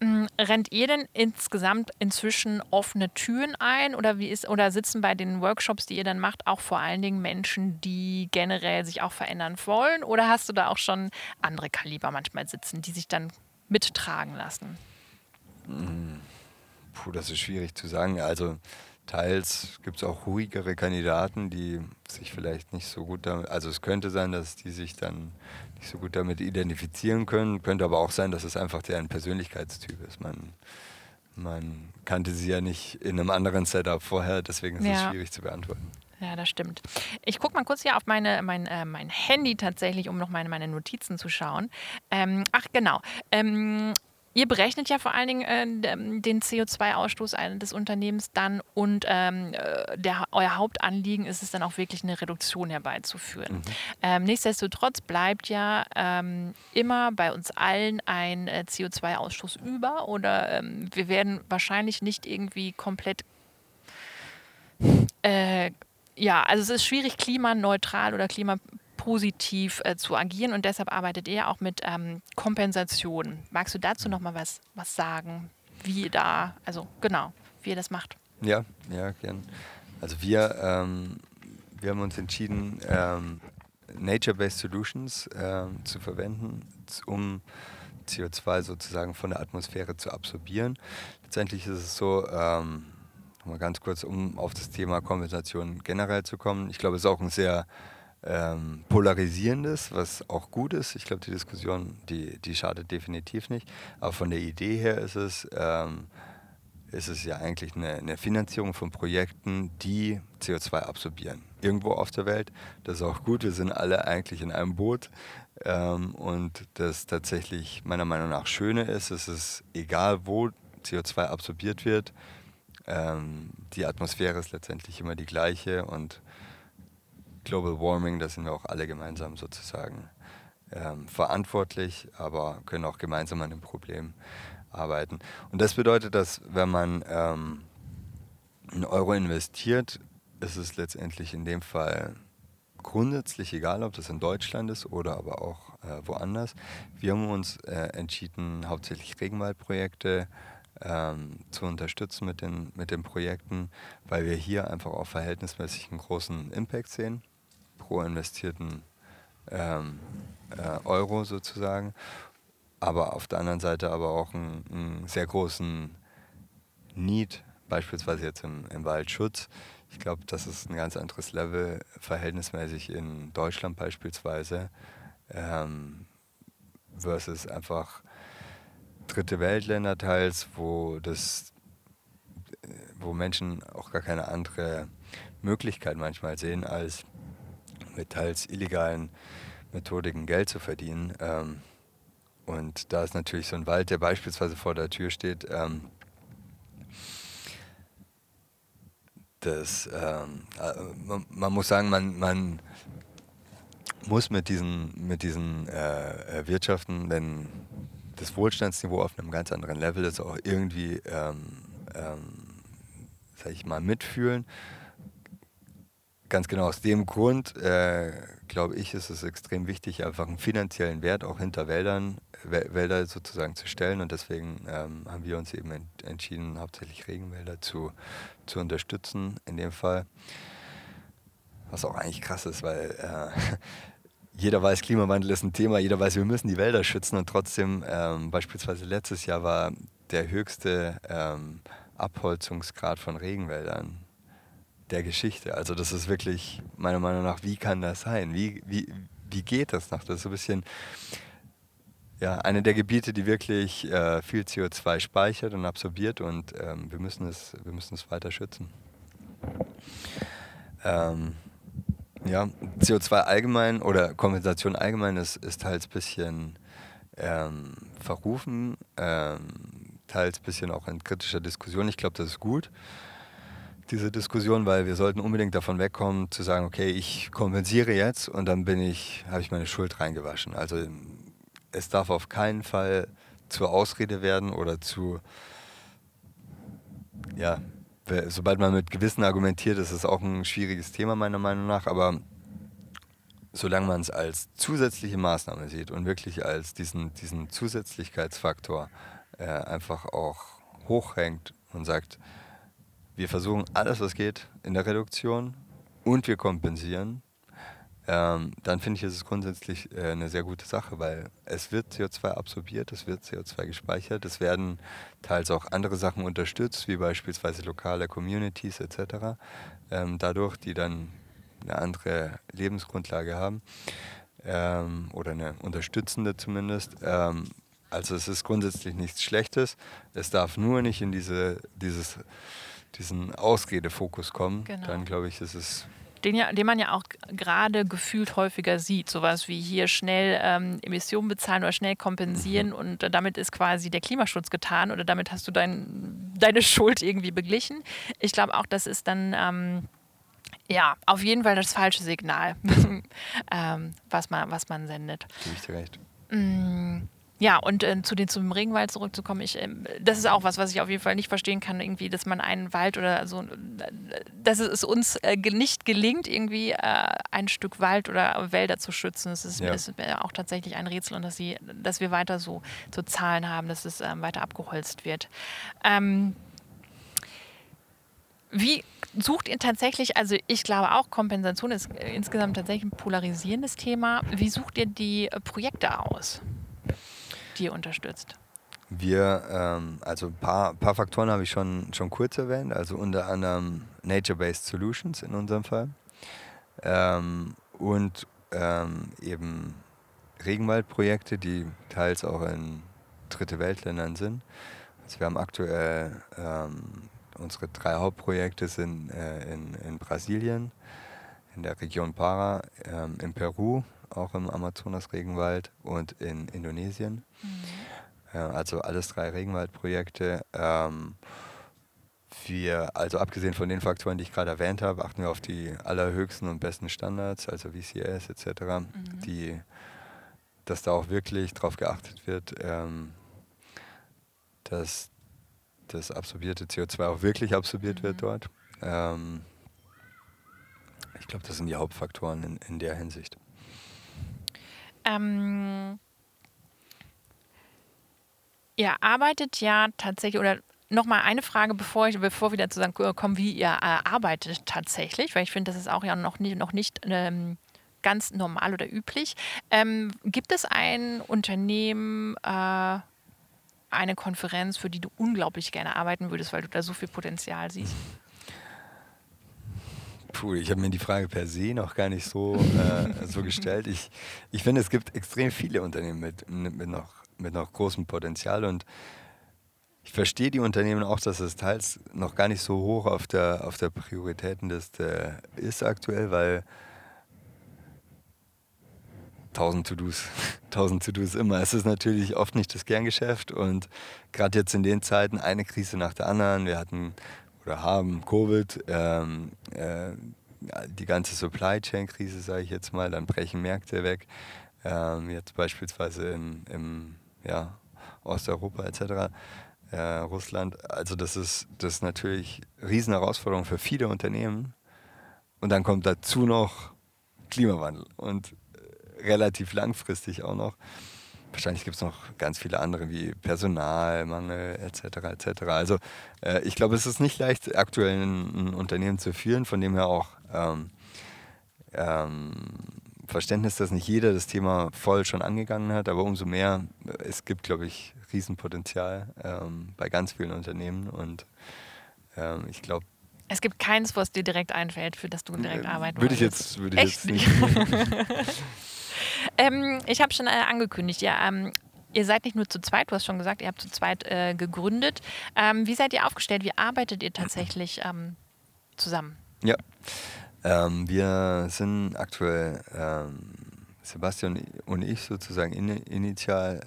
Mm, rennt ihr denn insgesamt inzwischen offene Türen ein oder wie ist oder sitzen bei den Workshops, die ihr dann macht, auch vor allen Dingen Menschen, die generell sich auch verändern wollen? Oder hast du da auch schon andere Kaliber manchmal sitzen, die sich dann mittragen lassen? Mm, puh, das ist schwierig zu sagen. Also Teils gibt es auch ruhigere Kandidaten, die sich vielleicht nicht so gut damit, also es könnte sein, dass die sich dann nicht so gut damit identifizieren können, könnte aber auch sein, dass es einfach deren Persönlichkeitstyp ist. Man, man kannte sie ja nicht in einem anderen Setup vorher, deswegen ist es schwierig zu beantworten. Ja, das stimmt. Ich gucke mal kurz hier auf meine, mein, äh, mein Handy tatsächlich, um noch meine, meine Notizen zu schauen. Ähm, ach, genau. Ähm, Ihr berechnet ja vor allen Dingen äh, den CO2-Ausstoß des Unternehmens dann und ähm, äh, der, euer Hauptanliegen ist es dann auch wirklich eine Reduktion herbeizuführen. Mhm. Ähm, nichtsdestotrotz bleibt ja ähm, immer bei uns allen ein äh, CO2-Ausstoß über oder ähm, wir werden wahrscheinlich nicht irgendwie komplett äh, ja, also es ist schwierig, klimaneutral oder klimapositiv positiv äh, zu agieren und deshalb arbeitet ihr auch mit ähm, Kompensation. Magst du dazu noch mal was, was sagen, wie da, also genau, wie ihr das macht? Ja, ja, gern. Also wir, ähm, wir haben uns entschieden, ähm, Nature-Based Solutions ähm, zu verwenden, um CO2 sozusagen von der Atmosphäre zu absorbieren. Letztendlich ist es so, ähm, mal ganz kurz, um auf das Thema Kompensation generell zu kommen. Ich glaube, es ist auch ein sehr ähm, Polarisierendes, was auch gut ist. Ich glaube, die Diskussion, die, die schadet definitiv nicht. Aber von der Idee her ist es, ähm, ist es ja eigentlich eine, eine, Finanzierung von Projekten, die CO2 absorbieren. Irgendwo auf der Welt. Das ist auch gut. Wir sind alle eigentlich in einem Boot. Ähm, und das tatsächlich meiner Meinung nach Schöne ist, es ist egal, wo CO2 absorbiert wird. Ähm, die Atmosphäre ist letztendlich immer die gleiche und Global Warming, da sind wir auch alle gemeinsam sozusagen ähm, verantwortlich, aber können auch gemeinsam an dem Problem arbeiten. Und das bedeutet, dass wenn man ähm, einen Euro investiert, ist es letztendlich in dem Fall grundsätzlich egal, ob das in Deutschland ist oder aber auch äh, woanders. Wir haben uns äh, entschieden, hauptsächlich Regenwaldprojekte ähm, zu unterstützen mit den, mit den Projekten, weil wir hier einfach auch verhältnismäßig einen großen Impact sehen pro investierten ähm, äh, Euro sozusagen, aber auf der anderen Seite aber auch einen, sehr großen Need, beispielsweise jetzt im, im Waldschutz. Ich glaube, das ist ein ganz anderes Level, verhältnismäßig in Deutschland beispielsweise, ähm, versus einfach dritte Weltländer teils, wo das wo Menschen auch gar keine andere Möglichkeit manchmal sehen, als mit teils illegalen Methodiken Geld zu verdienen. Ähm, und da ist natürlich so ein Wald, der beispielsweise vor der Tür steht, ähm, das, ähm, äh, man, man, muss sagen, man, man muss mit diesen, mit diesen äh, Wirtschaften, denn das Wohlstandsniveau auf einem ganz anderen Level ist, auch irgendwie, ähm, ähm, sag ich mal, mitfühlen. Ganz genau aus dem Grund, äh, glaube ich, ist es extrem wichtig, einfach einen finanziellen Wert auch hinter Wäldern, Wälder sozusagen zu stellen. Und deswegen ähm, haben wir uns eben ent entschieden, hauptsächlich Regenwälder zu, zu unterstützen in dem Fall. Was auch eigentlich krass ist, weil äh, jeder weiß, Klimawandel ist ein Thema, jeder weiß, wir müssen die Wälder schützen und trotzdem, ähm, beispielsweise letztes Jahr war der höchste ähm, Abholzungsgrad von Regenwäldern der Geschichte. Also das ist wirklich, meiner Meinung nach, wie kann das sein? Wie, wie, wie geht das noch? Das ist so ein bisschen ja, eine der Gebiete, die wirklich äh, viel CO2 speichert und absorbiert und ähm, wir, müssen es, wir müssen es weiter schützen. Ähm, ja, CO2 allgemein oder Kompensation allgemein ist, ist teils ein bisschen ähm, verrufen, ähm, teils ein bisschen auch in kritischer Diskussion. Ich glaube, das ist gut diese Diskussion, weil wir sollten unbedingt davon wegkommen, zu sagen, okay, ich kompensiere jetzt und dann bin ich, habe ich meine Schuld reingewaschen. Also es darf auf keinen Fall zur Ausrede werden oder zu, ja, sobald man mit Gewissen argumentiert, ist es auch ein schwieriges Thema meiner Meinung nach, aber solange man es als zusätzliche Maßnahme sieht und wirklich als diesen, diesen Zusätzlichkeitsfaktor äh, einfach auch hochhängt und sagt, wir versuchen alles, was geht, in der Reduktion und wir kompensieren, ähm, dann finde ich, ist es grundsätzlich äh, eine sehr gute Sache, weil es wird CO2 absorbiert, es wird CO2 gespeichert, es werden teils auch andere Sachen unterstützt, wie beispielsweise lokale Communities etc., ähm, dadurch, die dann eine andere Lebensgrundlage haben ähm, oder eine unterstützende zumindest. Ähm, also es ist grundsätzlich nichts Schlechtes, es darf nur nicht in diese, dieses diesen Ausredefokus kommen, genau. dann glaube ich, ist es den, ja, den man ja auch gerade gefühlt häufiger sieht. Sowas wie hier schnell ähm, Emissionen bezahlen oder schnell kompensieren mhm. und äh, damit ist quasi der Klimaschutz getan oder damit hast du dein, deine Schuld irgendwie beglichen. Ich glaube auch, das ist dann ähm, ja auf jeden Fall das falsche Signal, ähm, was, man, was man sendet. Gebe ich dir recht. Mm. Ja, und äh, zu den zum Regenwald zurückzukommen, ich, äh, das ist auch was, was ich auf jeden Fall nicht verstehen kann, irgendwie, dass man einen Wald oder so, dass es uns äh, nicht gelingt, irgendwie äh, ein Stück Wald oder Wälder zu schützen. Das ist, ja. ist auch tatsächlich ein Rätsel und dass, sie, dass wir weiter so, so Zahlen haben, dass es ähm, weiter abgeholzt wird. Ähm, wie sucht ihr tatsächlich, also ich glaube auch, Kompensation ist äh, insgesamt tatsächlich ein polarisierendes Thema. Wie sucht ihr die äh, Projekte aus? Ihr unterstützt? Wir, ähm, also ein paar, paar Faktoren habe ich schon, schon kurz erwähnt, also unter anderem Nature-Based Solutions in unserem Fall. Ähm, und ähm, eben Regenwaldprojekte, die teils auch in Dritte Weltländern sind. Also wir haben aktuell ähm, unsere drei Hauptprojekte sind äh, in, in Brasilien, in der Region Para, ähm, in Peru, auch im Amazonas-Regenwald und in Indonesien. Mhm. Äh, also alles drei Regenwaldprojekte. Ähm, wir, also abgesehen von den Faktoren, die ich gerade erwähnt habe, achten wir auf die allerhöchsten und besten Standards, also VCS etc., mhm. die, dass da auch wirklich darauf geachtet wird, ähm, dass das absorbierte CO2 auch wirklich absorbiert mhm. wird dort. Ähm, ich glaube, das sind die Hauptfaktoren in, in der Hinsicht. Ähm, ihr arbeitet ja tatsächlich, oder nochmal eine Frage, bevor, ich, bevor wir dazu kommen, wie ihr äh, arbeitet tatsächlich, weil ich finde, das ist auch ja noch nicht, noch nicht ähm, ganz normal oder üblich. Ähm, gibt es ein Unternehmen, äh, eine Konferenz, für die du unglaublich gerne arbeiten würdest, weil du da so viel Potenzial siehst? Puh, ich habe mir die Frage per se noch gar nicht so, äh, so gestellt. Ich, ich finde, es gibt extrem viele Unternehmen mit, mit, noch, mit noch großem Potenzial und ich verstehe die Unternehmen auch, dass es teils noch gar nicht so hoch auf der, auf der Prioritätenliste ist aktuell, weil tausend To-Dos, tausend To-Dos immer. Es ist natürlich oft nicht das Kerngeschäft und gerade jetzt in den Zeiten eine Krise nach der anderen. Wir hatten oder haben Covid, ähm, äh, die ganze Supply Chain Krise, sage ich jetzt mal, dann brechen Märkte weg. Ähm, jetzt beispielsweise in, im ja, Osteuropa etc. Äh, Russland. Also das ist, das ist natürlich eine Herausforderung für viele Unternehmen. Und dann kommt dazu noch Klimawandel und äh, relativ langfristig auch noch. Wahrscheinlich gibt es noch ganz viele andere wie Personalmangel etc. etc. Also äh, ich glaube, es ist nicht leicht, aktuell ein, ein, Unternehmen zu führen, von dem her auch ähm, ähm, Verständnis, dass nicht jeder das Thema voll schon angegangen hat, aber umso mehr, äh, es gibt, glaube ich, Riesenpotenzial ähm, bei ganz vielen Unternehmen und ähm, ich glaube, es gibt keins, was dir direkt einfällt, für das du direkt arbeiten Würde ich jetzt, würde ich jetzt nicht. ähm, ich habe schon äh, angekündigt, ja, ähm, ihr seid nicht nur zu zweit, du hast schon gesagt, ihr habt zu zweit äh, gegründet. Ähm, wie seid ihr aufgestellt? Wie arbeitet ihr tatsächlich ähm, zusammen? Ja, ähm, wir sind aktuell ähm, Sebastian und ich sozusagen in, initial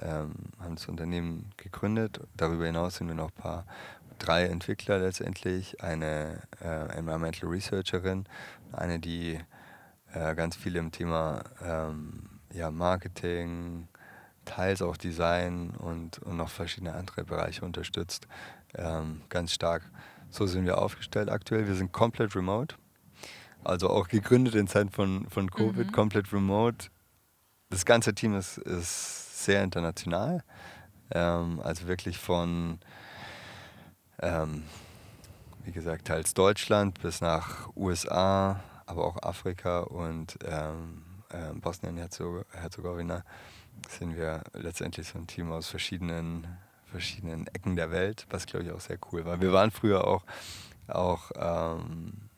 haben das Unternehmen gegründet. Darüber hinaus sind wir noch ein paar, drei Entwickler letztendlich, eine äh, Environmental Researcherin, eine, die äh, ganz viel im Thema ähm, ja, Marketing, teils auch Design und, und noch verschiedene andere Bereiche unterstützt. Ähm, ganz stark. So sind wir aufgestellt aktuell. Wir sind komplett remote. Also auch gegründet in Zeiten von, von Covid, mhm. komplett remote das ganze Team ist, ist sehr international. Ähm, also wirklich von, ähm, wie gesagt, teils Deutschland bis nach USA, aber auch Afrika und ähm, äh, Bosnien-Herzegowina sind wir letztendlich so ein Team aus verschiedenen, verschiedenen Ecken der Welt, was glaube ich auch sehr cool war. Wir waren früher auch, auch ähm,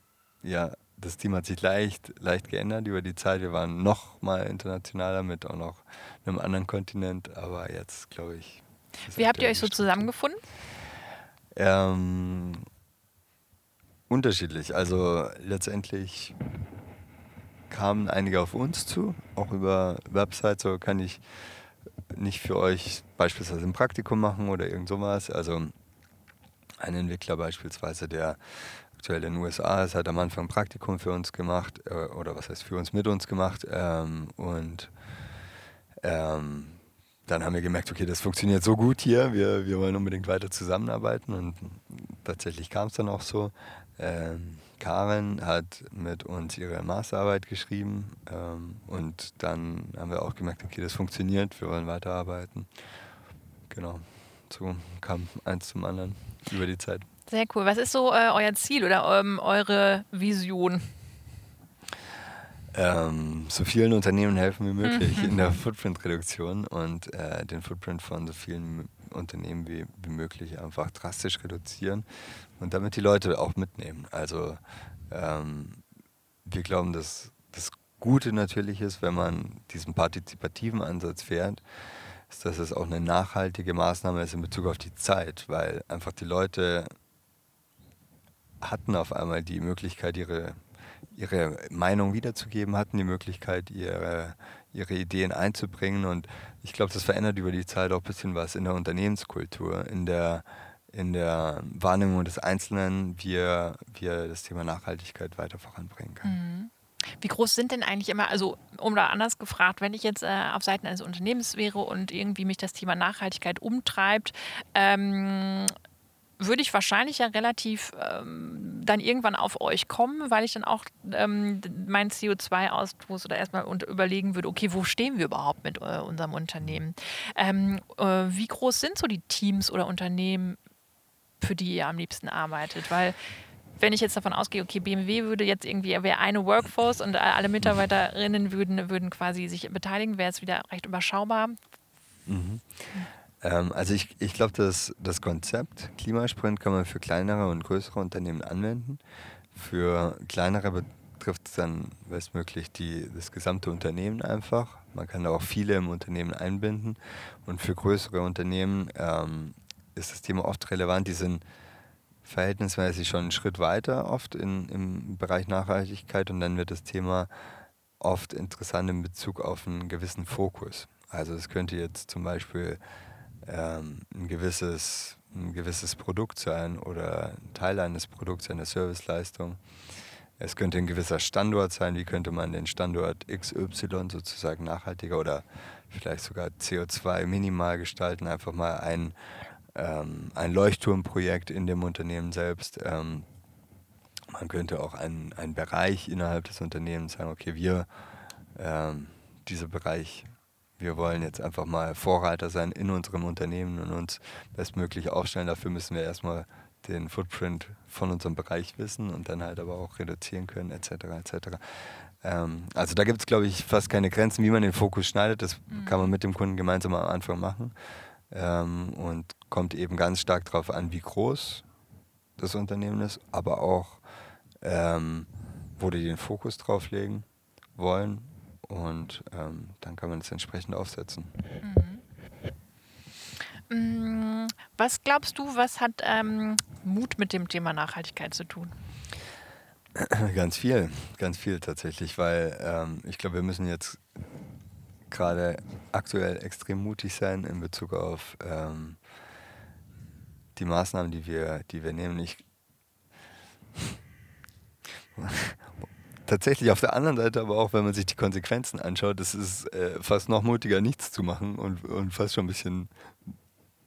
ja, das Team hat sich leicht, leicht geändert über die Zeit. Wir waren noch mal internationaler mit auch noch einem anderen Kontinent, aber jetzt glaube ich. Wie habt ihr euch so zusammengefunden? Ähm, unterschiedlich. Also letztendlich kamen einige auf uns zu, auch über Websites. So kann ich nicht für euch beispielsweise ein Praktikum machen oder irgend sowas. Also ein Entwickler beispielsweise, der aktuell in den USA ist, hat am Anfang ein Praktikum für uns gemacht, äh, oder was heißt für uns, mit uns gemacht. Ähm, und ähm, dann haben wir gemerkt, okay, das funktioniert so gut hier, wir, wir wollen unbedingt weiter zusammenarbeiten. Und tatsächlich kam es dann auch so. Ähm, Karen hat mit uns ihre Masterarbeit geschrieben ähm, und dann haben wir auch gemerkt, okay, das funktioniert, wir wollen weiterarbeiten. Genau, so kam eins zum anderen über die Zeit. Sehr cool. Was ist so äh, euer Ziel oder ähm, eure Vision? Ähm, so vielen Unternehmen helfen wie möglich in der Footprint-Reduktion und äh, den Footprint von so vielen Unternehmen wie, wie möglich einfach drastisch reduzieren und damit die Leute auch mitnehmen. Also ähm, wir glauben, dass das Gute natürlich ist, wenn man diesen partizipativen Ansatz fährt, ist, dass es auch eine nachhaltige Maßnahme ist in Bezug auf die Zeit, weil einfach die Leute hatten auf einmal die Möglichkeit, ihre, ihre Meinung wiederzugeben, hatten die Möglichkeit, ihre, ihre Ideen einzubringen. Und ich glaube, das verändert über die Zeit auch ein bisschen was in der Unternehmenskultur, in der, in der Wahrnehmung des Einzelnen, wie er das Thema Nachhaltigkeit weiter voranbringen kann. Mhm. Wie groß sind denn eigentlich immer, also um da anders gefragt, wenn ich jetzt äh, auf Seiten eines Unternehmens wäre und irgendwie mich das Thema Nachhaltigkeit umtreibt, ähm, würde ich wahrscheinlich ja relativ ähm, dann irgendwann auf euch kommen, weil ich dann auch ähm, meinen CO2-Ausstoß oder erstmal überlegen würde, okay, wo stehen wir überhaupt mit äh, unserem Unternehmen? Ähm, äh, wie groß sind so die Teams oder Unternehmen, für die ihr am liebsten arbeitet? Weil wenn ich jetzt davon ausgehe, okay, BMW würde jetzt irgendwie, wäre eine Workforce und alle Mitarbeiterinnen würden, würden quasi sich beteiligen, wäre es wieder recht überschaubar. Mhm. Ähm, also ich, ich glaube, das, das Konzept Klimasprint kann man für kleinere und größere Unternehmen anwenden. Für kleinere betrifft es dann bestmöglich die, das gesamte Unternehmen einfach. Man kann da auch viele im Unternehmen einbinden. Und für größere Unternehmen ähm, ist das Thema oft relevant. Die sind verhältnismäßig schon einen Schritt weiter, oft in, im Bereich Nachhaltigkeit. Und dann wird das Thema oft interessant in Bezug auf einen gewissen Fokus. Also es könnte jetzt zum Beispiel ähm, ein, gewisses, ein gewisses Produkt sein oder ein Teil eines Produkts, eine Serviceleistung. Es könnte ein gewisser Standort sein. Wie könnte man den Standort XY sozusagen nachhaltiger oder vielleicht sogar CO2 minimal gestalten? Einfach mal ein, ähm, ein Leuchtturmprojekt in dem Unternehmen selbst. Ähm, man könnte auch einen, einen Bereich innerhalb des Unternehmens sagen, okay, wir, ähm, dieser Bereich wir wollen jetzt einfach mal Vorreiter sein in unserem Unternehmen und uns bestmöglich aufstellen. Dafür müssen wir erstmal den Footprint von unserem Bereich wissen und dann halt aber auch reduzieren können, etc. etc. Ähm, also da gibt es, glaube ich, fast keine Grenzen, wie man den Fokus schneidet. Das mhm. kann man mit dem Kunden gemeinsam am Anfang machen ähm, und kommt eben ganz stark darauf an, wie groß das Unternehmen ist, aber auch, ähm, wo die den Fokus drauf legen wollen und ähm, dann kann man es entsprechend aufsetzen. Mhm. Mm, was glaubst du, was hat ähm, Mut mit dem Thema Nachhaltigkeit zu tun? Ganz viel, ganz viel tatsächlich, weil ähm, ich glaube, wir müssen jetzt gerade aktuell extrem mutig sein in Bezug auf ähm, die Maßnahmen, die wir, die wir nehmen. Ich tatsächlich auf der anderen Seite aber auch, wenn man sich die Konsequenzen anschaut, es ist äh, fast noch mutiger, nichts zu machen und, und fast schon ein bisschen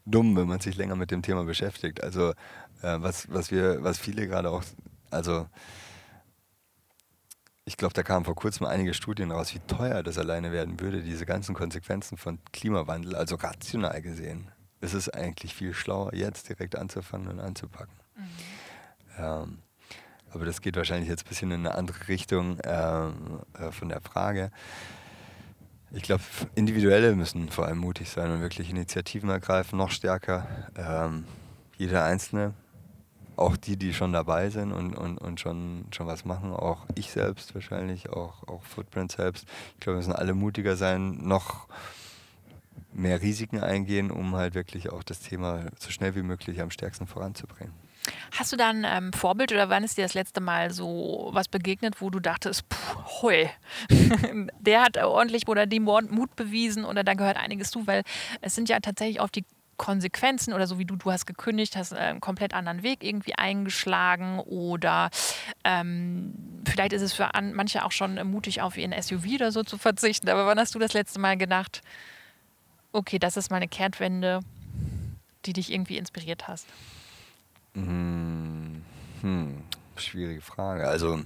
dumm, wenn man sich länger mit dem Thema beschäftigt. Also äh, was, was wir, was viele gerade auch, also ich glaube, da kamen vor kurzem einige Studien raus, wie teuer das alleine werden würde, diese ganzen Konsequenzen von Klimawandel, also rational gesehen. Es ist eigentlich viel schlauer, jetzt direkt anzufangen und anzupacken. Mhm. Ähm, aber das geht wahrscheinlich jetzt ein bisschen in eine andere Richtung ähm, äh, von der Frage. Ich glaube, Individuelle müssen vor allem mutig sein und wirklich Initiativen ergreifen, noch stärker. Ähm, jeder Einzelne, auch die, die schon dabei sind und, und, und schon, schon was machen, auch ich selbst wahrscheinlich, auch, auch Footprint selbst. Ich glaube, wir müssen alle mutiger sein, noch mehr Risiken eingehen, um halt wirklich auch das Thema so schnell wie möglich am stärksten voranzubringen. Hast du da ein ähm, Vorbild oder wann ist dir das letzte Mal so was begegnet, wo du dachtest, puh, hoi, der hat ordentlich oder dem Mut bewiesen oder da gehört einiges zu, weil es sind ja tatsächlich auch die Konsequenzen oder so wie du, du hast gekündigt, hast einen komplett anderen Weg irgendwie eingeschlagen oder ähm, vielleicht ist es für an, manche auch schon mutig auf ihren SUV oder so zu verzichten. Aber wann hast du das letzte Mal gedacht, okay, das ist meine Kehrtwende, die dich irgendwie inspiriert hast? Hm, hm, schwierige Frage. Also,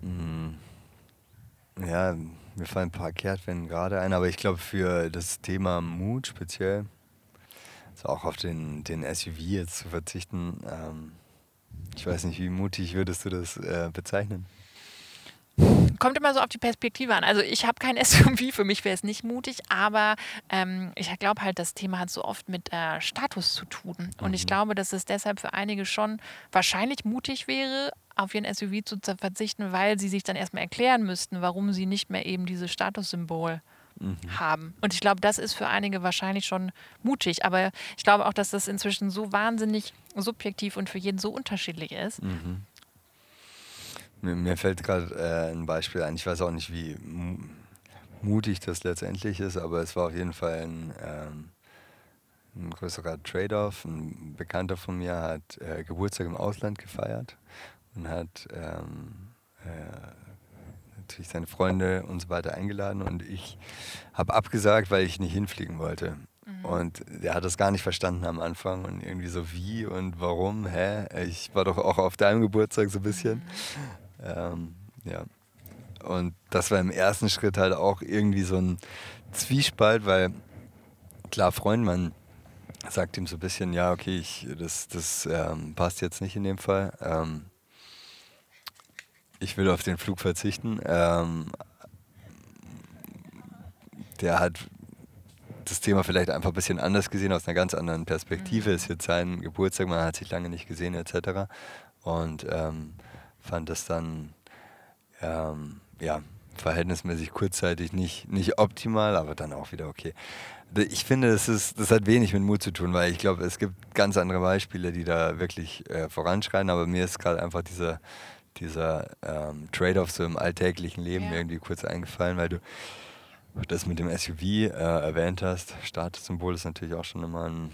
hm, ja, mir fallen ein paar Kehrtwenden gerade ein, aber ich glaube für das Thema Mut speziell, also auch auf den, den SUV jetzt zu verzichten, ähm, ich weiß nicht, wie mutig würdest du das äh, bezeichnen? Kommt immer so auf die Perspektive an. Also ich habe kein SUV, für mich wäre es nicht mutig, aber ähm, ich glaube halt, das Thema hat so oft mit äh, Status zu tun. Und mhm. ich glaube, dass es deshalb für einige schon wahrscheinlich mutig wäre, auf ihren SUV zu verzichten, weil sie sich dann erstmal erklären müssten, warum sie nicht mehr eben dieses Statussymbol mhm. haben. Und ich glaube, das ist für einige wahrscheinlich schon mutig. Aber ich glaube auch, dass das inzwischen so wahnsinnig subjektiv und für jeden so unterschiedlich ist. Mhm. Mir, mir fällt gerade äh, ein Beispiel ein. Ich weiß auch nicht, wie mutig das letztendlich ist, aber es war auf jeden Fall ein, ähm, ein größerer Trade-off. Ein Bekannter von mir hat äh, Geburtstag im Ausland gefeiert und hat ähm, äh, natürlich seine Freunde und so weiter eingeladen und ich habe abgesagt, weil ich nicht hinfliegen wollte. Mhm. Und er hat das gar nicht verstanden am Anfang und irgendwie so wie und warum, hä? Ich war doch auch auf deinem Geburtstag so ein bisschen. Mhm. Ähm, ja. Und das war im ersten Schritt halt auch irgendwie so ein Zwiespalt, weil klar, Freund, man sagt ihm so ein bisschen, ja, okay, ich, das, das ähm, passt jetzt nicht in dem Fall. Ähm, ich will auf den Flug verzichten. Ähm, der hat das Thema vielleicht einfach ein bisschen anders gesehen, aus einer ganz anderen Perspektive. Mhm. Es ist jetzt sein Geburtstag, man hat sich lange nicht gesehen, etc. Und ähm, fand das dann ähm, ja, verhältnismäßig kurzzeitig nicht, nicht optimal, aber dann auch wieder okay. Ich finde, das, ist, das hat wenig mit Mut zu tun, weil ich glaube, es gibt ganz andere Beispiele, die da wirklich äh, voranschreiten, aber mir ist gerade einfach dieser dieser ähm, Trade-off so im alltäglichen Leben ja. irgendwie kurz eingefallen, weil du das mit dem SUV äh, erwähnt hast. Statussymbol ist natürlich auch schon immer ein,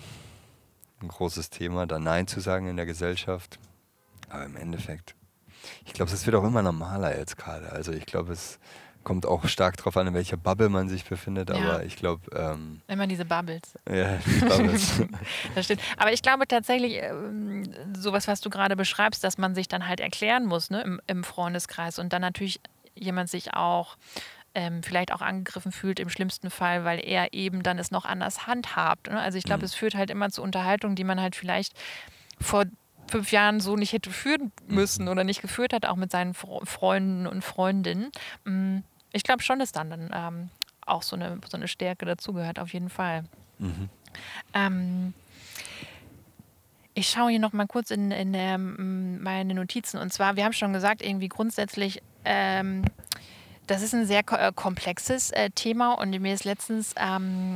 ein großes Thema, da Nein zu sagen in der Gesellschaft. Aber im Endeffekt, ich glaube, es wird auch immer normaler jetzt gerade. Also ich glaube, es kommt auch stark darauf an, in welcher Bubble man sich befindet, ja. aber ich glaube. Ähm, Immer diese Bubbles. Ja, die Bubbles. das stimmt. Aber ich glaube tatsächlich, ähm, sowas, was du gerade beschreibst, dass man sich dann halt erklären muss ne, im, im Freundeskreis und dann natürlich jemand sich auch ähm, vielleicht auch angegriffen fühlt im schlimmsten Fall, weil er eben dann es noch anders handhabt. Ne? Also ich glaube, mhm. es führt halt immer zu Unterhaltungen, die man halt vielleicht vor fünf Jahren so nicht hätte führen müssen mhm. oder nicht geführt hat, auch mit seinen Freunden und Freundinnen. Mm ich glaube schon, dass dann, dann ähm, auch so eine, so eine Stärke dazugehört, auf jeden Fall. Mhm. Ähm, ich schaue hier noch mal kurz in, in ähm, meine Notizen. Und zwar, wir haben schon gesagt, irgendwie grundsätzlich, ähm, das ist ein sehr äh, komplexes äh, Thema. Und mir ist letztens ähm,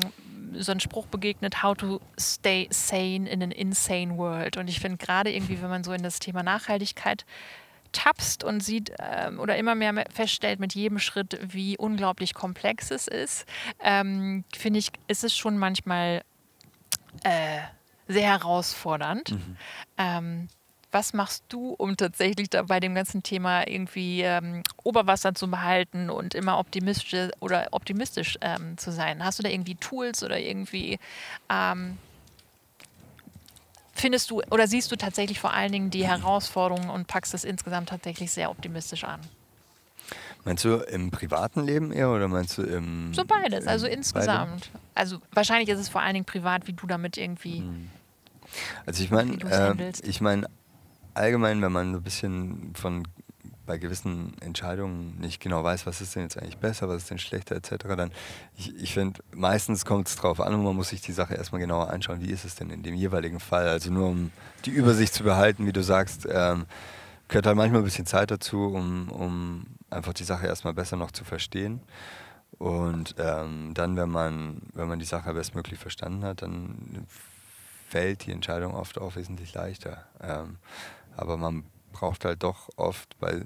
so ein Spruch begegnet, how to stay sane in an insane world. Und ich finde gerade irgendwie, wenn man so in das Thema Nachhaltigkeit tapst und sieht ähm, oder immer mehr feststellt mit jedem Schritt, wie unglaublich komplex es ist, ähm, finde ich, ist es schon manchmal äh, sehr herausfordernd. Mhm. Ähm, was machst du, um tatsächlich da bei dem ganzen Thema irgendwie ähm, Oberwasser zu behalten und immer optimistisch oder optimistisch ähm, zu sein? Hast du da irgendwie Tools oder irgendwie ähm, findest du oder siehst du tatsächlich vor allen Dingen die Herausforderungen und packst es insgesamt tatsächlich sehr optimistisch an? Meinst du im privaten Leben eher oder meinst du im. So beides, also insgesamt. Beide? Also wahrscheinlich ist es vor allen Dingen privat, wie du damit irgendwie. Hm. Also ich meine, äh, ich meine, allgemein, wenn man so ein bisschen von bei gewissen Entscheidungen nicht genau weiß, was ist denn jetzt eigentlich besser, was ist denn schlechter etc., dann, ich, ich finde, meistens kommt es darauf an und man muss sich die Sache erstmal genauer anschauen, wie ist es denn in dem jeweiligen Fall. Also nur um die Übersicht zu behalten, wie du sagst, ähm, gehört halt manchmal ein bisschen Zeit dazu, um, um einfach die Sache erstmal besser noch zu verstehen. Und ähm, dann, wenn man, wenn man die Sache bestmöglich verstanden hat, dann fällt die Entscheidung oft auch wesentlich leichter. Ähm, aber man braucht halt doch oft bei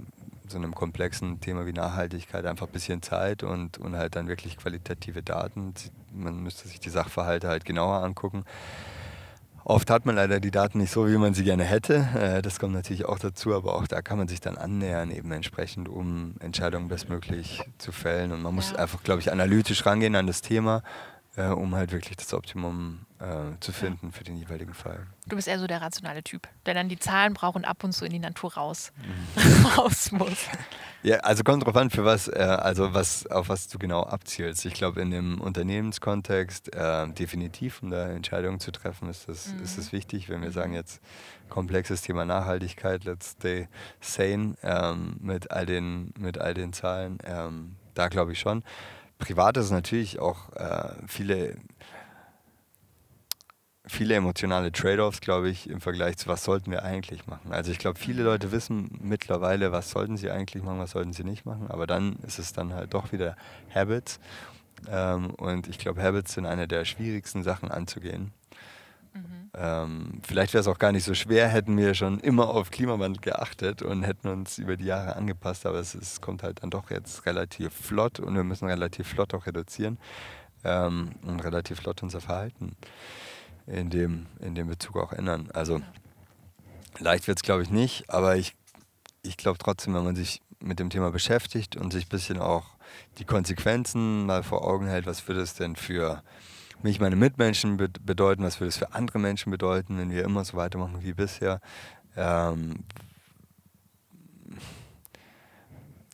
so einem komplexen Thema wie Nachhaltigkeit einfach ein bisschen Zeit und, und halt dann wirklich qualitative Daten. Man müsste sich die Sachverhalte halt genauer angucken. Oft hat man leider die Daten nicht so, wie man sie gerne hätte. Äh, das kommt natürlich auch dazu, aber auch da kann man sich dann annähern, eben entsprechend, um Entscheidungen bestmöglich zu fällen. Und man muss einfach, glaube ich, analytisch rangehen an das Thema äh, um halt wirklich das Optimum äh, zu finden ja. für den jeweiligen Fall. Du bist eher so der rationale Typ, der dann die Zahlen braucht und ab und zu in die Natur raus, mhm. raus muss. Ja, also kommt drauf an, für was, äh, also was, auf was du genau abzielst. Ich glaube, in dem Unternehmenskontext äh, definitiv, um da Entscheidungen zu treffen, ist das, mhm. ist das wichtig. Wenn wir sagen jetzt komplexes Thema Nachhaltigkeit, let's stay sane ähm, mit, all den, mit all den Zahlen, ähm, da glaube ich schon. Privat ist natürlich auch äh, viele viele emotionale Trade-offs, glaube ich, im Vergleich zu was sollten wir eigentlich machen. Also ich glaube, viele Leute wissen mittlerweile, was sollten sie eigentlich machen, was sollten sie nicht machen, aber dann ist es dann halt doch wieder Habits. Ähm, und ich glaube, Habits sind eine der schwierigsten Sachen anzugehen. Mhm. Ähm, vielleicht wäre es auch gar nicht so schwer, hätten wir schon immer auf Klimawandel geachtet und hätten uns über die Jahre angepasst, aber es, ist, kommt halt dann doch jetzt relativ flott und wir müssen relativ flott auch reduzieren ähm, und relativ flott unser Verhalten in dem, in dem Bezug auch ändern. Also leicht wird es, glaube ich, nicht, aber ich, ich glaube trotzdem, wenn man sich mit dem Thema beschäftigt und sich ein bisschen auch die Konsequenzen mal vor Augen hält, was würde es denn für mich, meine Mitmenschen be bedeuten, was würde es für andere Menschen bedeuten, wenn wir immer so weitermachen wie bisher, ähm,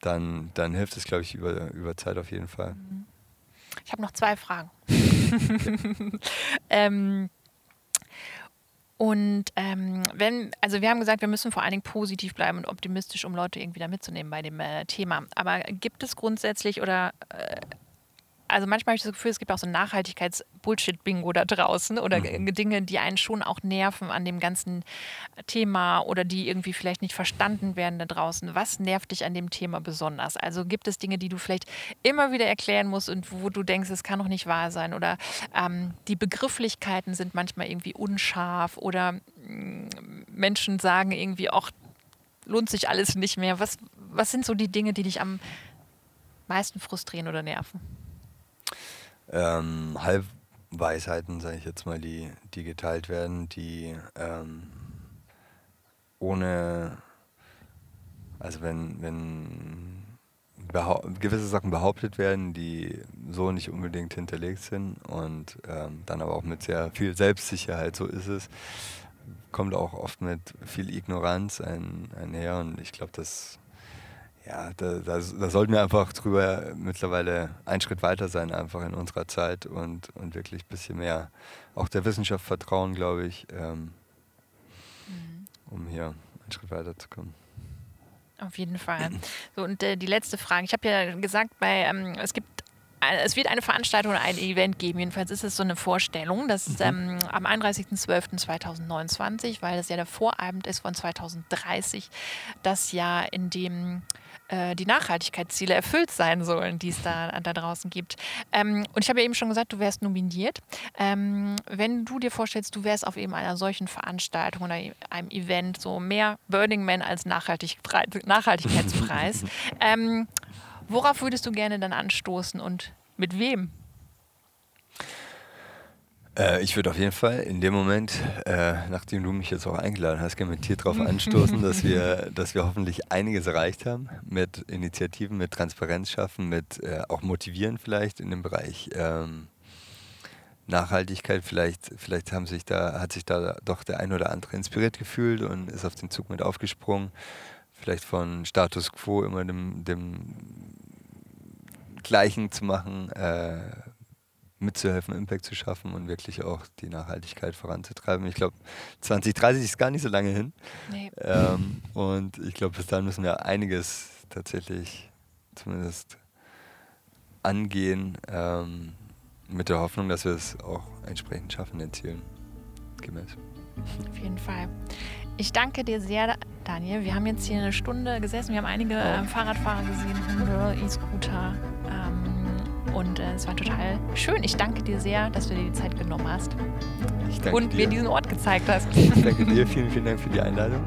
dann, dann hilft es, glaube ich, über, über Zeit auf jeden Fall. Ich habe noch zwei Fragen. ähm, und ähm, wenn, also wir haben gesagt, wir müssen vor allen Dingen positiv bleiben und optimistisch, um Leute irgendwie da mitzunehmen bei dem äh, Thema. Aber gibt es grundsätzlich oder äh, also manchmal habe ich das Gefühl, es gibt auch so ein Nachhaltigkeits-Bullshit-Bingo da draußen oder mhm. Dinge, die einen schon auch nerven an dem ganzen Thema oder die irgendwie vielleicht nicht verstanden werden da draußen. Was nervt dich an dem Thema besonders? Also gibt es Dinge, die du vielleicht immer wieder erklären musst und wo du denkst, es kann doch nicht wahr sein oder ähm, die Begrifflichkeiten sind manchmal irgendwie unscharf oder äh, Menschen sagen irgendwie auch, lohnt sich alles nicht mehr. Was, was sind so die Dinge, die dich am meisten frustrieren oder nerven? Ähm, Halbweisheiten, sage ich jetzt mal, die, die geteilt werden, die ähm, ohne, also wenn, wenn gewisse Sachen behauptet werden, die so nicht unbedingt hinterlegt sind und ähm, dann aber auch mit sehr viel Selbstsicherheit, so ist es, kommt auch oft mit viel Ignoranz ein, einher und ich glaube, das ja, da, da, da, sollten wir einfach drüber mittlerweile einen Schritt weiter sein, einfach in unserer Zeit und, und wirklich ein bisschen mehr auch der Wissenschaft vertrauen, glaube ich, ähm, mhm. um hier einen Schritt weiter zu kommen. Auf jeden Fall. So, und äh, die letzte Frage. Ich habe ja gesagt, bei, ähm, es gibt es wird eine Veranstaltung oder ein Event geben. Jedenfalls ist es so eine Vorstellung. Das ist mhm. ähm, am 31.12.2029, weil das ja der Vorabend ist von 2030, das Jahr, in dem äh, die Nachhaltigkeitsziele erfüllt sein sollen, die es da, da draußen gibt. Ähm, und ich habe ja eben schon gesagt, du wärst nominiert. Ähm, wenn du dir vorstellst, du wärst auf eben einer solchen Veranstaltung oder einem Event, so mehr Burning Man als Nachhaltig Nachhaltigkeitspreis, ähm, worauf würdest du gerne dann anstoßen und mit wem? Äh, ich würde auf jeden Fall in dem Moment, äh, nachdem du mich jetzt auch eingeladen hast, gerne mit dir darauf anstoßen, dass wir, dass wir hoffentlich einiges erreicht haben mit Initiativen, mit Transparenz schaffen, mit äh, auch motivieren vielleicht in dem Bereich ähm, Nachhaltigkeit. Vielleicht, vielleicht haben sich da, hat sich da doch der ein oder andere inspiriert gefühlt und ist auf den Zug mit aufgesprungen. Vielleicht von Status quo immer dem, dem Gleichen zu machen äh, mitzuhelfen, Impact zu schaffen und wirklich auch die Nachhaltigkeit voranzutreiben. Ich glaube, 2030 ist gar nicht so lange hin. Nee. Ähm, und ich glaube, bis dahin müssen wir einiges tatsächlich zumindest angehen, ähm, mit der Hoffnung, dass wir es auch entsprechend schaffen, den Zielen gemäß. Auf jeden Fall. Ich danke dir sehr, Daniel. Wir haben jetzt hier eine Stunde gesessen. Wir haben einige äh, Fahrradfahrer gesehen, Hunde, E-Scooter. Ähm, und äh, es war total schön. Ich danke dir sehr, dass du dir die Zeit genommen hast und dir. mir diesen Ort gezeigt hast. Ich danke dir, vielen, vielen Dank für die Einladung.